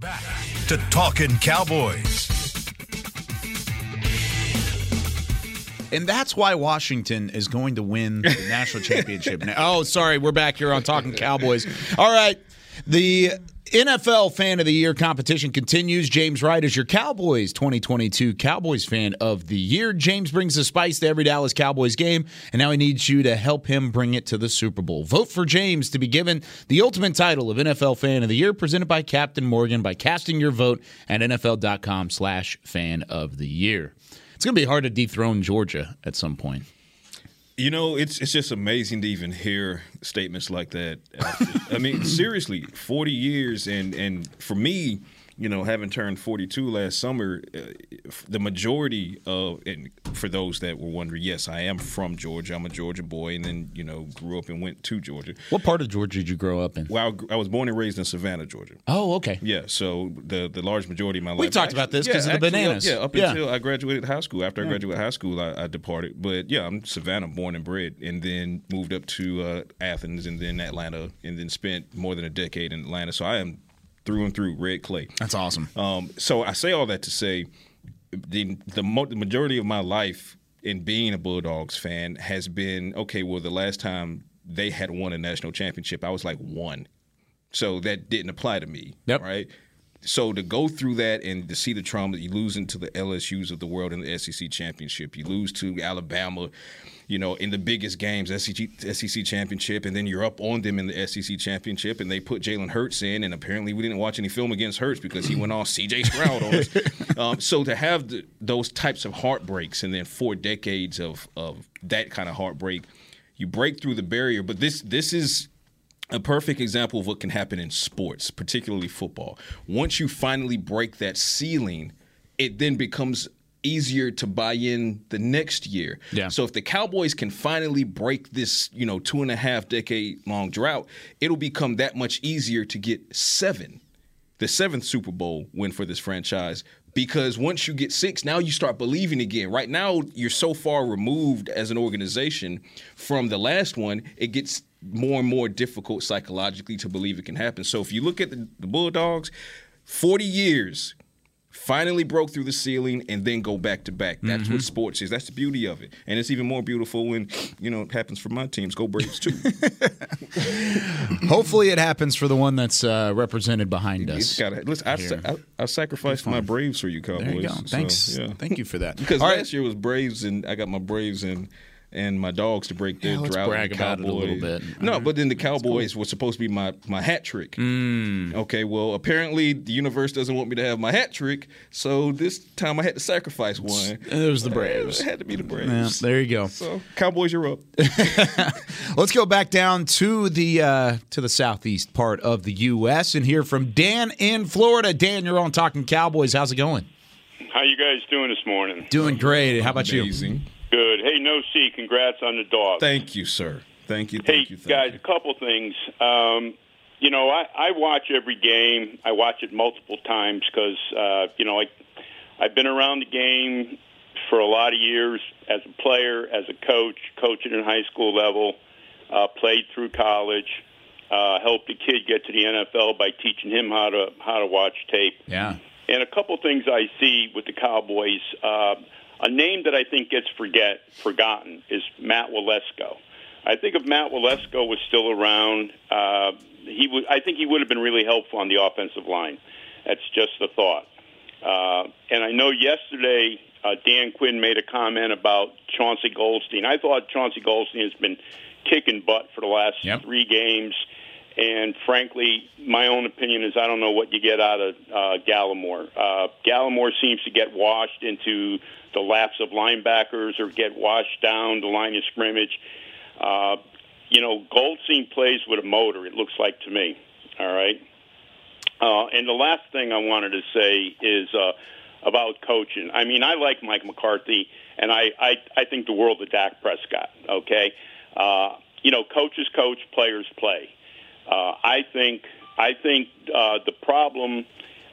Back to Talking Cowboys. And that's why Washington is going to win the national championship. Now. Oh, sorry, we're back here on Talking Cowboys. All right, the NFL Fan of the Year competition continues. James Wright is your Cowboys 2022 Cowboys Fan of the Year. James brings the spice to every Dallas Cowboys game, and now he needs you to help him bring it to the Super Bowl. Vote for James to be given the ultimate title of NFL Fan of the Year, presented by Captain Morgan, by casting your vote at NFL.com slash fan of the year. It's going to be hard to dethrone Georgia at some point. You know, it's it's just amazing to even hear statements like that. I mean, seriously, forty years, and and for me, you know, having turned 42 last summer, uh, the majority of, and for those that were wondering, yes, I am from Georgia. I'm a Georgia boy, and then, you know, grew up and went to Georgia. What part of Georgia did you grow up in? Well, I was born and raised in Savannah, Georgia. Oh, okay. Yeah, so the the large majority of my life. We talked about this because yeah, of the actually, bananas. Yeah, up Yeah. until I graduated high school. After I graduated high school, I, I departed. But yeah, I'm Savannah born and bred, and then moved up to uh, Athens, and then Atlanta, and then spent more than a decade in Atlanta. So I am through and through red clay. That's awesome. Um, so I say all that to say, the the, mo- the majority of my life in being a Bulldogs fan has been okay. Well, the last time they had won a national championship, I was like one, so that didn't apply to me. Yep. Right. So to go through that and to see the trauma, you losing to the LSU's of the world in the SEC championship, you lose to Alabama, you know, in the biggest games, SEC, SEC championship, and then you're up on them in the SEC championship, and they put Jalen Hurts in, and apparently we didn't watch any film against Hurts because he went off C.J. Stroud on us. Um, so to have the, those types of heartbreaks, and then four decades of of that kind of heartbreak, you break through the barrier. But this this is a perfect example of what can happen in sports, particularly football. Once you finally break that ceiling, it then becomes easier to buy in the next year. Yeah. So if the Cowboys can finally break this, you know, two and a half decade long drought, it'll become that much easier to get seven, the seventh Super Bowl win for this franchise. Because once you get six, now you start believing again. Right now, you're so far removed as an organization from the last one, it gets more and more difficult psychologically to believe it can happen. So if you look at the, the Bulldogs, 40 years finally broke through the ceiling and then go back to back. That's Mm-hmm. what sports is. That's the beauty of it. And it's even more beautiful when, you know, it happens for my teams. Go Braves too. Hopefully, it happens for the one that's uh, represented behind us. It's gotta, listen, I. I, I sacrificed my Braves for you, Cowboys. There you go. So, Thanks. yeah. Thank you for that. Because All right. last year was Braves, and I got my Braves and and my dogs to break their Yeah, let's drought. brag about it a little bit. No, but then the Cowboys were supposed to be my my hat trick. Mm. Okay, well apparently the universe doesn't want me to have my hat trick, so this time I had to sacrifice one. It was the Braves. It had to be the Braves. Yeah, there you go. So Cowboys, you're up. Let's go back down to the uh, to the southeast part of the U.S. and hear from Dan in Florida. Dan, you're on Talking Cowboys. How's it going? How you guys doing this morning? Doing great. How about Amazing. you? Good. Hey, no C. Congrats on the dog. Thank you, sir. Thank you. Hey, Thank you. Thank guys, a couple things. Um, you know, I, I watch every game. I watch it multiple times because, uh, you know, I, I've been around the game for a lot of years as a player, as a coach, coaching in high school level, uh, played through college, uh, helped a kid get to the NFL by teaching him how to how to watch tape. Yeah. And a couple things I see with the Cowboys. Uh, a name that I think gets forget forgotten is Matt Waletzko. I think if Matt Waletzko was still around, uh, he would. I think he would have been really helpful on the offensive line. That's just a thought. Uh, and I know yesterday uh, Dan Quinn made a comment about Chauncey Golston. I thought Chauncey Golston has been kicking butt for the last three games. And frankly, my own opinion is I don't know what you get out of uh, Gallimore. Uh, Gallimore seems to get washed into the laps of linebackers or get washed down the line of scrimmage. Uh, you know, Golston plays with a motor, it looks like to me. All right. Uh, and the last thing I wanted to say is uh, about coaching. I mean, I like Mike McCarthy, and I, I, I think the world of Dak Prescott, okay? Uh, you know, coaches coach, players play. Uh, I think I think uh, the problem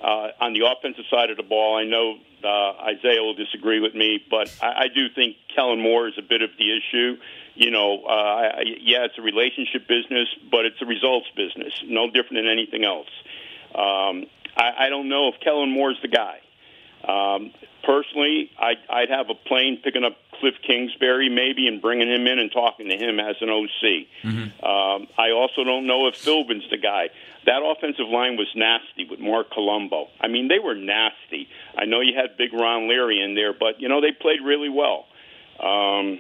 uh, on the offensive side of the ball. I know uh, Isaiah will disagree with me, but I, I do think Kellen Moore is a bit of the issue. You know, uh, yeah, it's a relationship business, but it's a results business. No different than anything else. Um, I, I don't know if Kellen Moore's the guy. Um, personally, I'd, I'd have a plane picking up Cliff Kingsbury maybe and bringing him in and talking to him as an OC. Um, I also don't know if Philbin's the guy. That offensive line was nasty with Marc Colombo. I mean, they were nasty. I know you had Big Ron Leary in there, but you know they played really well. Um,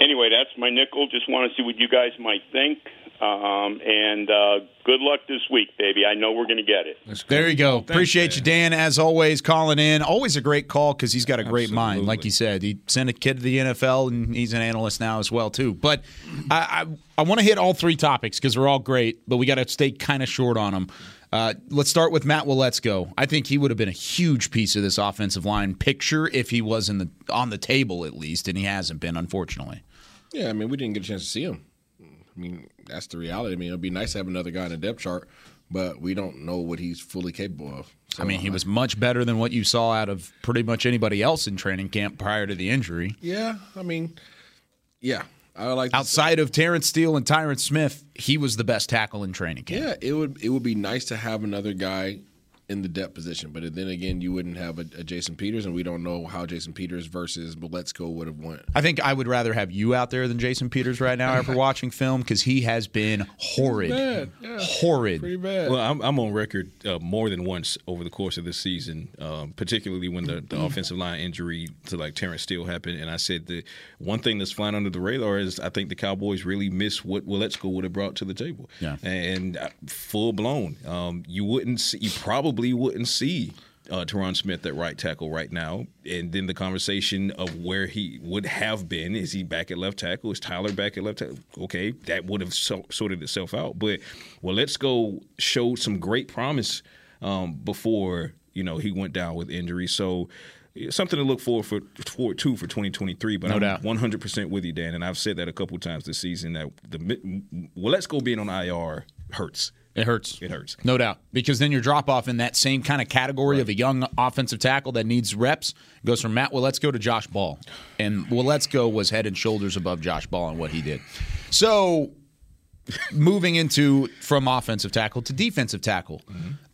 anyway, that's my nickel. Just want to see what you guys might think. Um, and uh, good luck this week, baby. I know we're going to get it. There you go. Appreciate you, Dan, as always, calling in. Always a great call because he's got a great mind. Like you said, he sent a kid to the NFL, and he's an analyst now as well, too. But I, I, I want to hit all three topics because they're all great, but we got to stay kind of short on them. Uh, let's start with Matt Waletzko. I think he would have been a huge piece of this offensive line picture if he was in the on the table at least, and he hasn't been, unfortunately. Yeah, I mean, we didn't get a chance to see him. I mean, that's the reality. I mean, it'd be nice to have another guy in the depth chart, but we don't know what he's fully capable of. I mean, he was much better than what you saw out of pretty much anybody else in training camp prior to the injury. Yeah, I mean, yeah. I like outside of Terrence Steele and Tyron Smith, he was the best tackle in training camp. Yeah, it would it would be nice to have another guy in the depth position, but then again, you wouldn't have a, a Jason Peters, and we don't know how Jason Peters versus Waletzko would have went. I think I would rather have you out there than Jason Peters right now after watching film because he has been horrid, bad. Yeah, horrid. Pretty bad. Well, I'm, I'm on record uh, more than once over the course of this season, um, particularly when the, the offensive line injury to like Terrence Steele happened, and I said the one thing that's flying under the radar is I think the Cowboys really miss what Waletzko would have brought to the table. Yeah. and uh, full blown. Um, you wouldn't, see, you probably wouldn't see. Uh, Tyron Smith at right tackle right now, and then the conversation of where he would have been is he back at left tackle? Is Tyler back at left tackle? Okay, that would have so- sorted itself out. But Waletzko show some great promise um, before you know he went down with injury. So something to look forward for forward to for 2023. But No I'm doubt. 100 percent with you, Dan, and I've said that a couple times this season that the Waletzko being on IR hurts. It hurts. It hurts. No doubt. Because then your drop off in that same kind of category of a young offensive tackle that needs reps goes from Matt Waletzko to Josh Ball. And Waletzko was head and shoulders above Josh Ball on what he did. So moving into from offensive tackle to defensive tackle.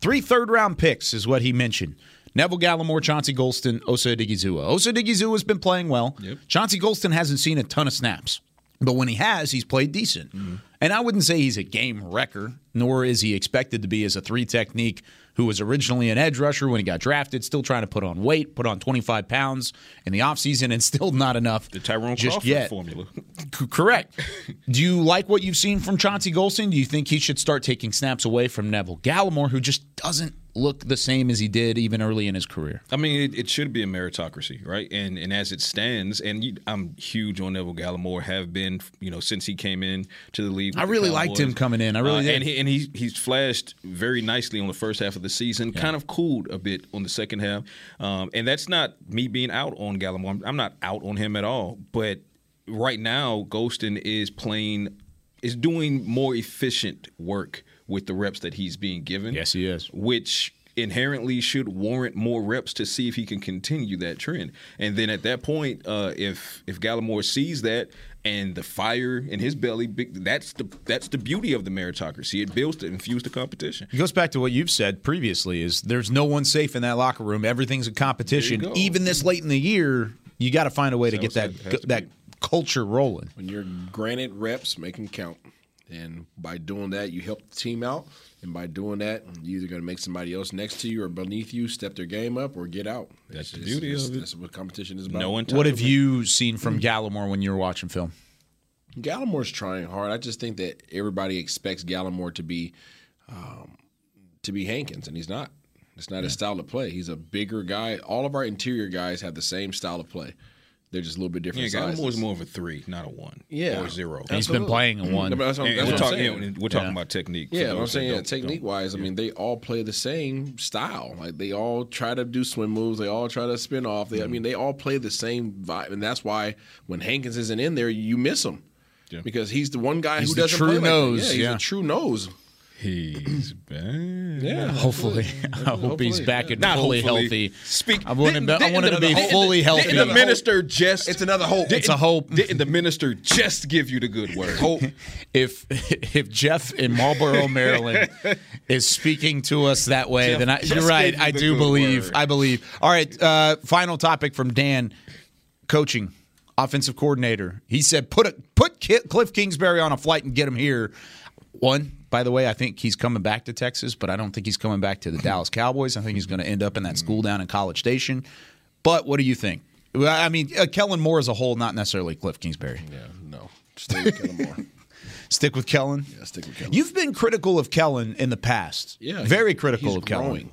Three third round picks is what he mentioned. Neville Gallimore, Chauncey Golston, Osa Odighizuwa. Osa Odighizuwa has been playing well. Yep. Chauncey Golston hasn't seen a ton of snaps, but when he has, he's played decent. Mm-hmm. And I wouldn't say he's a game wrecker, nor is he expected to be as a three technique who was originally an edge rusher when he got drafted, still trying to put on weight, put on 25 pounds in the offseason, and still not enough The Tyrone just Crawford yet. formula. C- correct. Do you like what you've seen from Chauncey Golston? Do you think he should start taking snaps away from Neville Gallimore, who just doesn't look the same as he did even early in his career? I mean, it, it should be a meritocracy, right? And and as it stands, and you, I'm huge on Neville Gallimore, have been, you know, since he came in to the league. I really liked him coming in. I really Uh, did. And he, and he he's flashed very nicely on the first half of the season. Kind of cooled a bit on the second half, um, and that's not me being out on Gallimore. I'm, I'm not out on him at all. But right now, Golston is playing, is doing more efficient work with the reps that he's being given. Yes, he is. Which inherently should warrant more reps to see if he can continue that trend. And then at that point, uh, if if Gallimore sees that and the fire in his belly, that's the that's the beauty of the meritocracy. It builds to infuse the competition. It goes back to what you've said previously: is there's no one safe in that locker room. Everything's a competition. Even this late in the year, you got to find a way to get that Sounds like it has to that culture rolling. When you're granted reps, make them count. And by doing that, you help the team out. And by doing that, you're either going to make somebody else next to you or beneath you step their game up or get out. That's the beauty it's- of it. That's what competition is about. No one. What have you seen from Gallimore when you were watching film? Gallimore's trying hard. I just think that everybody expects Gallimore to be um, to be Hankins, and he's not. It's not his style of play. He's a bigger guy. All of our interior guys have the same style of play. They're just a little bit Yeah, different Gallimore's sizes. more of a three, not a one. Yeah. or a zero. He's been playing a one. No, but that's what, And we're I'm talking, saying. we're talking Yeah. about technique. for Yeah, I'm saying yeah, technique don't- wise, I mean they all play the same style. Like they all try to do swim moves. They all try to spin off. They, I mean, they all play the same vibe, and that's why when Hankins isn't in there, you miss him Yeah. because he's the one guy He's who the doesn't true play like Yeah, he's yeah. a true nose. He's bad. Yeah, Hopefully, I hope he's back yeah. and Not fully hopefully. healthy. Speak. I want him to, I want him to didn't be the- fully healthy. Didn't the minister just? It's another hope. It's a hope. Didn't the minister just give you the good word? Hope. if if Jeff in Marlboro, Maryland, is speaking to us that way, Jeff then I, you're right. you I do believe. word. I believe. All right. Uh, final topic from Dan, coaching, offensive coordinator. He said, "Put a, put Cliff Kingsbury on a flight and get him here." One, by the way, I think he's coming back to Texas, but I don't think he's coming back to the Dallas Cowboys. I think he's going to end up in that school down in College Station. But what do you think? I mean, uh, Kellen Moore as a whole, not necessarily Cliff Kingsbury. Yeah, no. Stay with Kellen Moore. Stick with Kellen. Yeah, stick with Kellen. You've been critical of Kellen in the past. yeah, very critical he's of Kellen. growing.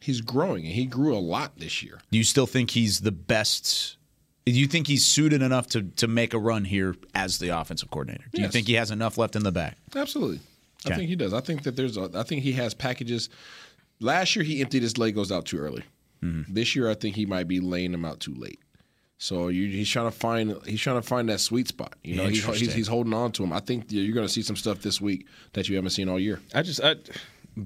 He's growing, and he grew a lot this year. Do you still think he's the best? Do you think he's suited enough to to make a run here as the offensive coordinator? Do you think he has enough left in the bag? Absolutely. Okay. I think he does. I think that there's a I think he has packages. Last year he emptied his Legos out too early. Mm-hmm. This year I think he might be laying them out too late. So you, he's trying to find he's trying to find that sweet spot. You know, he, he's, he's holding on to him. I think you're going to see some stuff this week that you haven't seen all year. I just I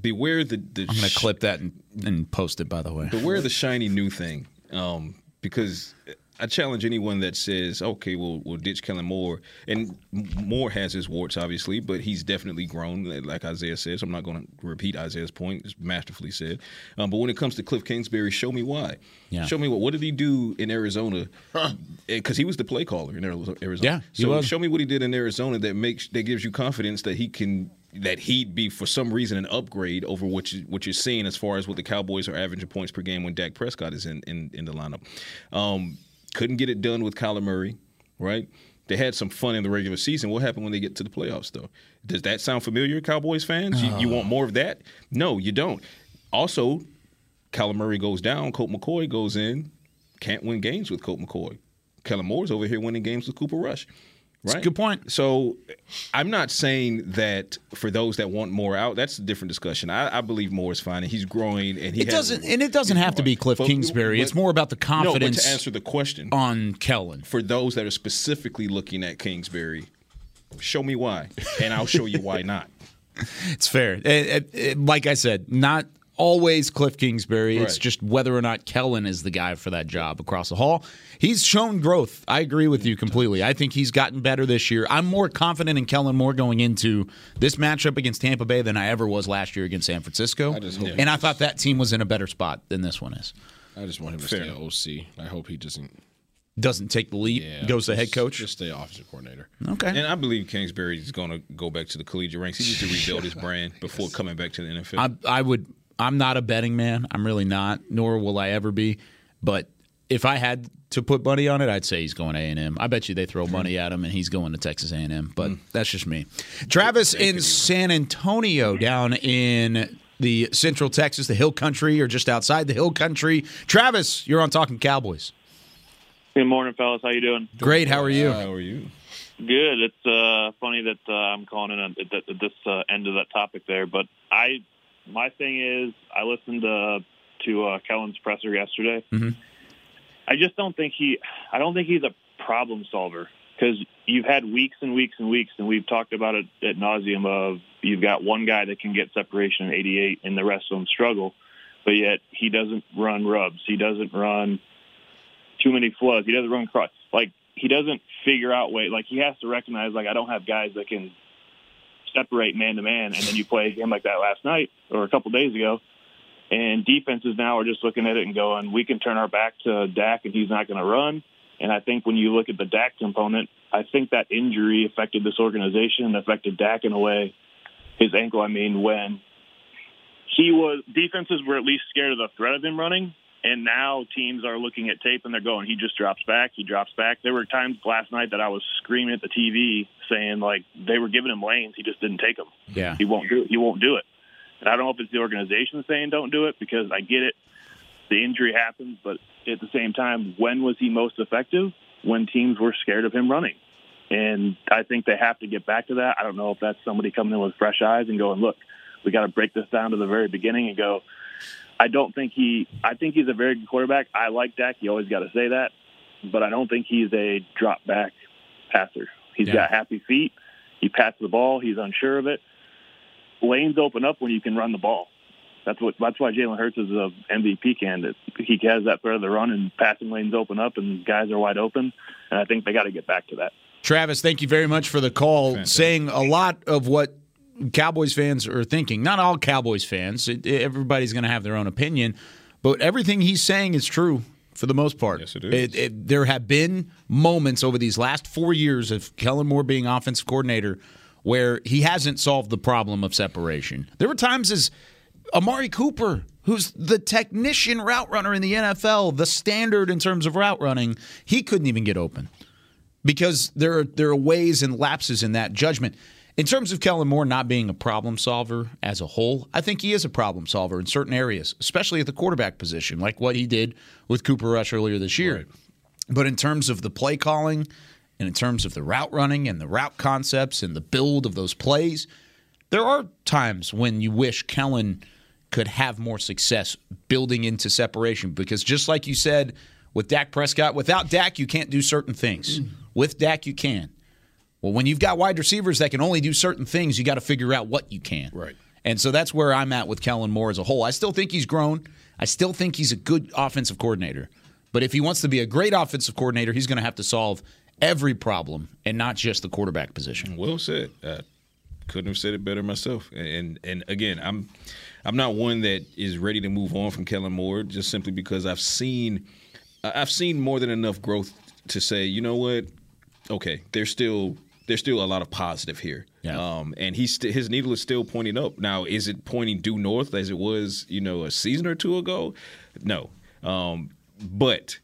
beware the the I'm going to clip that and, and post it. By the way, beware the shiny new thing, um, because I challenge anyone that says, "Okay, we'll we'll ditch Kellen Moore," and Moore has his warts, obviously, but he's definitely grown, like Isaiah says. I'm not going to repeat Isaiah's point; it's masterfully said. Um, but when it comes to Cliff Kingsbury, show me why. Yeah. Show me what what did he do in Arizona? Because he was the play caller in Arizona. Yeah, he so was. show me what he did in Arizona that makes that gives you confidence that he can that he'd be for some reason an upgrade over what you what you're seeing as far as what the Cowboys are averaging points per game when Dak Prescott is in in, in the lineup. Um, couldn't get it done with Kyler Murray, right? They had some fun in the regular season. What happened when they get to the playoffs, though? Does that sound familiar, Cowboys fans? You, you want uh. more of that? No, you don't. Also, Kyler Murray goes down. Colt McCoy goes in. Can't win games with Colt McCoy. Kellen Moore's over here winning games with Cooper Rush. Right. a good point. So I'm not saying that for those that want more out, that's a different discussion. I, I believe more is fine and he's growing and he it has- doesn't, and it doesn't have to be Cliff But- Kingsbury. but- it's more about the No, confidence to answer the question on Kellen. for those that are specifically looking at Kingsbury, show me why, and I'll show you why not. It's fair. It- it- it- like I said, not always Cliff Kingsbury. It's just whether or not Kellen is the guy for that job across the hall. He's shown growth. I agree with you completely. I think he's gotten better this year. I'm more confident in Kellen Moore going into this matchup against Tampa Bay than I ever was last year against San Francisco. I just hope- and I thought that team was in a better spot than this one is. I just want him to Fair stay enough. OC. I hope he doesn't Doesn't take the leap, Yeah, goes to head coach. Just stay offensive coordinator. Okay. And I believe Kingsbury is going to go back to the collegiate ranks. He needs to rebuild his brand before coming back to the NFL. I, I would. I'm not a betting man. I'm really not. Nor will I ever be. But if I had to put money on it, I'd say he's going A and M. I bet you they throw money at him and he's going to Texas A and M. But that's just me. Travis in San Antonio, down in the Central Texas, the Hill Country, or just outside the Hill Country. Travis, you're on Talking Cowboys. Good morning, fellas. How you doing? Great. How are you? How are you? Good. It's uh, funny that uh, I'm calling in at, at, at this uh, end of that topic there, but I, my thing is, I listened to to uh, Kellen's presser yesterday. Mhm. I just don't think he, I don't think he's a problem solver because you've had weeks and weeks and weeks, and we've talked about it at nauseum. Of you've got one guy that can get separation in 88, and the rest of them struggle, but yet he doesn't run rubs. He doesn't run too many floods. He doesn't run cross. Like he doesn't figure out way. Like he has to recognize like I don't have guys that can separate man to man, and then you play a game like that last night or a couple days ago, and defenses now are just looking at it and going, we can turn our back to Dak and he's not going to run. And I think when you look at the Dak component, I think that injury affected this organization affected Dak in a way. His ankle, I mean, when he was defenses were at least scared of the threat of him running, and now teams are looking at tape and they're going, he just drops back, he drops back. There were times last night that I was screaming at the TV saying like they were giving him lanes, he just didn't take them. Yeah. He won't do it. He won't do it. And I don't know if it's the organization saying don't do it because I get it. The injury happens, but at the same time, when was he most effective? When teams were scared of him running. And I think they have to get back to that. I don't know if that's somebody coming in with fresh eyes and going, look, we got to break this down to the very beginning and go. I don't think he. I think he's a very good quarterback. I like Dak. You always got to say that, but I don't think he's a drop back passer. He's Yeah. got happy feet. He passes the ball. He's unsure of it. Lanes open up when you can run the ball. That's what. That's why Jalen Hurts is a MVP candidate. He has that threat of the run, and passing lanes open up, and guys are wide open. And I think they got to get back to that. Travis, thank you very much for the call. Saying a lot of what Cowboys fans are thinking. Not all Cowboys fans. It, everybody's going to have their own opinion, but everything he's saying is true for the most part. Yes, it is. there have been moments over these last four years of Kellen Moore being offensive coordinator where he hasn't solved the problem of separation. There were times as Amari Cooper, who's the technician route runner in the NFL, the standard in terms of route running, he couldn't even get open because there are there are ways and lapses in that judgment. In terms of Kellen Moore not being a problem solver as a whole, I think he is a problem solver in certain areas, especially at the quarterback position, like what he did with Cooper Rush earlier this year. But in terms of the play calling and in terms of the route running and the route concepts and the build of those plays, there are times when you wish Kellen could have more success building into separation because just like you said with Dak Prescott, without Dak you can't do certain things. Mm. With Dak you can. Well, when you've got wide receivers that can only do certain things, you got to figure out what you can. Right. And so that's where I'm at with Kellen Moore as a whole. I still think he's grown. I still think he's a good offensive coordinator. But if he wants to be a great offensive coordinator, he's going to have to solve every problem and not just the quarterback position. Well said. I couldn't have said it better myself. And and again, I'm I'm not one that is ready to move on from Kellen Moore just simply because I've seen I've seen more than enough growth to say, you know what? Okay, there's still there's still a lot of positive here. Yeah. Um, and he's st- his needle is still pointing up. Now, is it pointing due north as it was, you know, a season or two ago? No. Um, but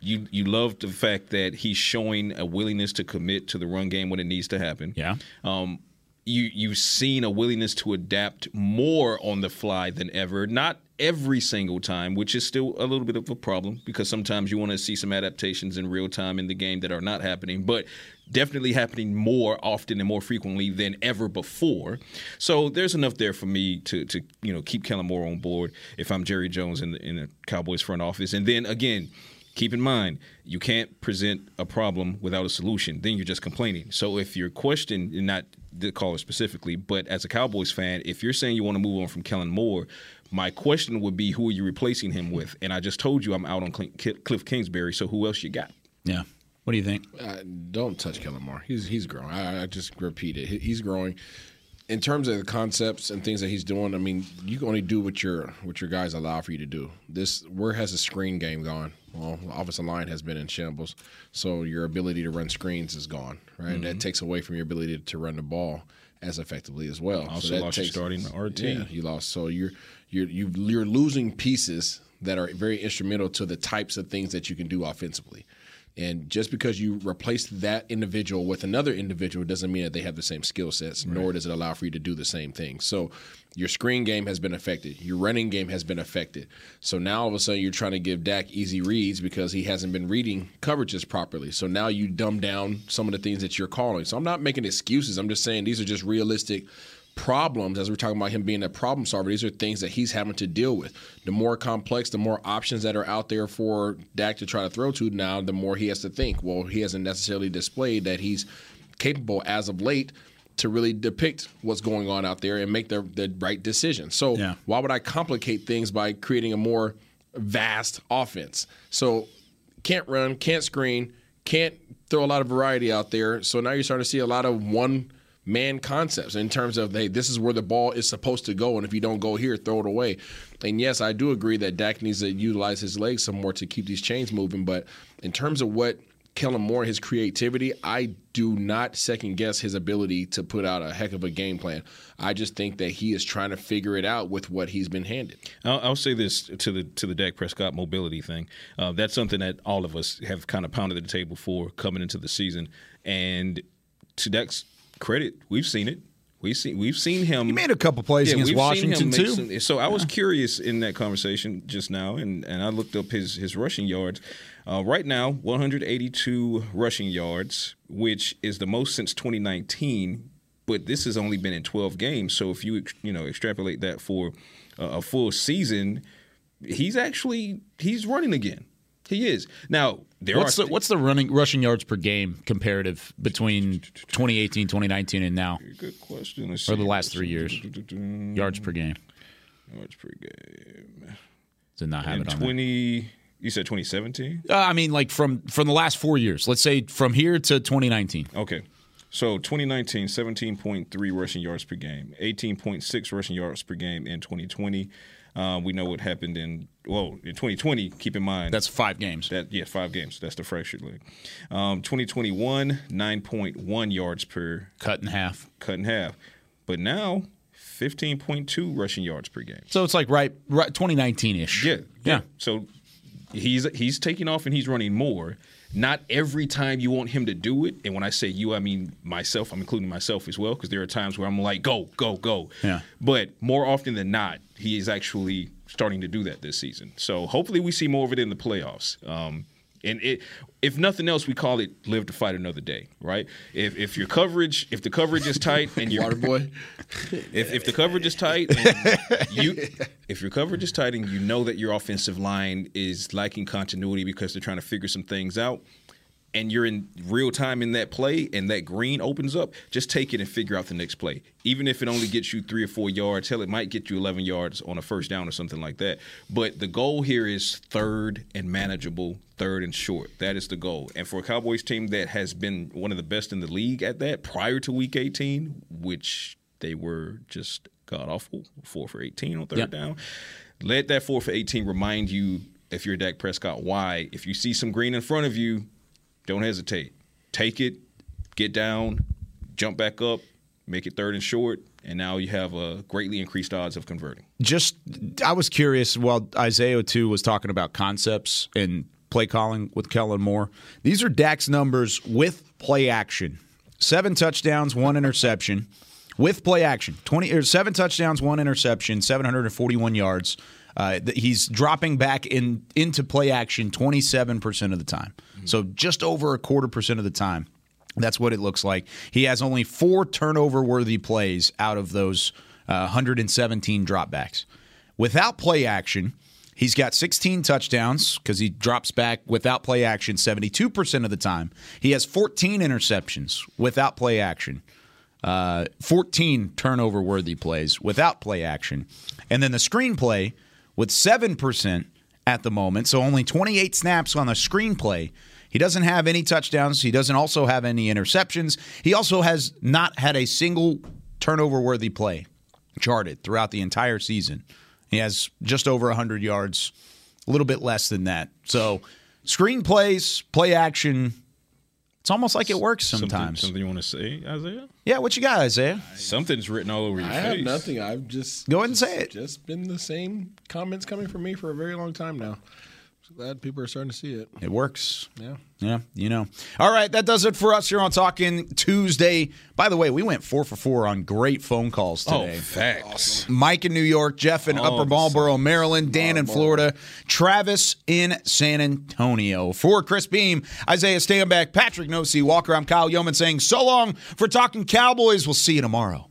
you you love the fact that he's showing a willingness to commit to the run game when it needs to happen. Yeah. Um, you you've seen a willingness to adapt more on the fly than ever. Not every single time, which is still a little bit of a problem because sometimes you want to see some adaptations in real time in the game that are not happening, but definitely happening more often and more frequently than ever before. So there's enough there for me to to you know keep Kellen Moore on board if I'm Jerry Jones in the, in the Cowboys front office. And then again, keep in mind you can't present a problem without a solution. Then you're just complaining. So if your question not the caller specifically, but as a Cowboys fan, if you're saying you want to move on from Kellen Moore, my question would be who are you replacing him with? And I just told you I'm out on Cliff Kingsbury, so who else you got? Yeah. What do you think? Uh, don't touch Kellen Moore. He's he's growing. I, I just repeat it. He's growing. In terms of the concepts and things that he's doing, I mean, you can only do what your what your guys allow for you to do. This where has the screen game gone? Well, the offensive line has been in shambles, so your ability to run screens is gone. Right, mm-hmm. that takes away from your ability to run the ball as effectively as well. Also so that lost takes, starting RT. Yeah, you lost. So you're you're you're losing pieces that are very instrumental to the types of things that you can do offensively. And just because you replace that individual with another individual doesn't mean that they have the same skill sets, right. nor does it allow for you to do the same thing. So your screen game has been affected. Your running game has been affected. So now all of a sudden you're trying to give Dak easy reads because he hasn't been reading coverages properly. So now you dumb down some of the things that you're calling. So I'm not making excuses. I'm just saying these are just realistic problems, as we're talking about him being a problem solver, these are things that he's having to deal with. The more complex, the more options that are out there for Dak to try to throw to now, the more he has to think. Well, he hasn't necessarily displayed that he's capable as of late to really depict what's going on out there and make the, the right decision. So yeah. why would I complicate things by creating a more vast offense? So can't run, can't screen, can't throw a lot of variety out there. So now you're starting to see a lot of one – man concepts in terms of hey, this is where the ball is supposed to go, and if you don't go here, throw it away. And yes, I do agree that Dak needs to utilize his legs some more to keep these chains moving. But in terms of what Kellen Moore, his creativity, I do not second guess his ability to put out a heck of a game plan. I just think that he is trying to figure it out with what he's been handed. I'll, I'll say this to the to the Dak Prescott mobility thing. Uh, that's something that all of us have kind of pounded the table for coming into the season. And to Dak's credit, we've seen it. We've seen we've seen him. He made a couple plays yeah, against Washington too. Some, so I was curious in that conversation just now, and, and I looked up his his rushing yards. Uh, right now, 182 rushing yards, which is the most since 2019. But this has only been in 12 games. So if you you know extrapolate that for a full season, he's actually he's running again. He is now. There what's are the, what's the running rushing yards per game comparative between 2018, 2019, and now? Good question. Let's or the last three years, yards per game. Yards per game. Did not have In it on twenty. That. You said 2017. Uh, I mean, like from from the last four years. Let's say from here to 2019. Okay. So 2019, 17.3 rushing yards per game, 18.6 rushing yards per game in 2020. Um, we know what happened in well in 2020. Keep in mind that's five games. That yeah, five games. That's the fractured leg. Um, 2021, 9.1 yards per cut in half. Cut in half. But now 15.2 rushing yards per game. So it's like right, right 2019 ish. Yeah, yeah, yeah. So he's he's taking off and he's running more. Not every time you want him to do it, and when I say you, I mean myself. I'm including myself as well because there are times where I'm like, go, go, go. Yeah. But more often than not, he is actually starting to do that this season. So hopefully we see more of it in the playoffs. Um, and it, if nothing else, we call it live to fight another day, right? If, if your coverage, if the coverage is tight and you're water boy, if, if the coverage is tight and you, if your coverage is tight and you know that your offensive line is lacking continuity because they're trying to figure some things out, and you're in real time in that play and that green opens up, just take it and figure out the next play. Even if it only gets you three or four yards, hell, it might get you 11 yards on a first down or something like that. But the goal here is third and manageable, third and short. That is the goal. And for a Cowboys team that has been one of the best in the league at that prior to week 18, which they were just god awful, four for 18 on third yep. down, let that four for 18 remind you if you're Dak Prescott why, if you see some green in front of you, don't hesitate. Take it, get down, jump back up, make it third and short, and now you have a greatly increased odds of converting. Just, I was curious while Isaiah too was talking about concepts and play calling with Kellen Moore. These are Dak's numbers with play action: seven touchdowns, one interception. With play action, twenty or seven touchdowns, one interception, seven hundred and forty-one yards. Uh, he's dropping back in into play action 27% of the time. Mm-hmm. So just over a quarter percent of the time. That's what it looks like. He has only four turnover worthy plays out of those uh, 117 dropbacks. Without play action, he's got 16 touchdowns because he drops back without play action 72% of the time. He has 14 interceptions without play action. uh, 14 turnover worthy plays without play action. And then the screenplay with 7% at the moment, so only 28 snaps on the screenplay. He doesn't have any touchdowns. He doesn't also have any interceptions. He also has not had a single turnover worthy play charted throughout the entire season. He has just over 100 yards, a little bit less than that. So, screenplays, play action, it's almost like it works sometimes. Something, something you want to say, Isaiah? Yeah, what you got, Isaiah? Something's written all over your I face. have nothing. I've just go ahead and say it. Just been the same comments coming from me for a very long time now. So glad people are starting to see it. It works. Yeah. Yeah, you know. All right, that does it for us here on Talking Tuesday. By the way, we went four for four on great phone calls oh, today. Oh, facts. Mike in New York, Jeff in Oh, Upper Marlboro, Maryland, Dan in Florida, Travis in San Antonio. For Chris Beam, Isaiah Stanback, Patrick Nosey, Walker, I'm Kyle Youmans saying so long for Talking Cowboys. We'll see you tomorrow.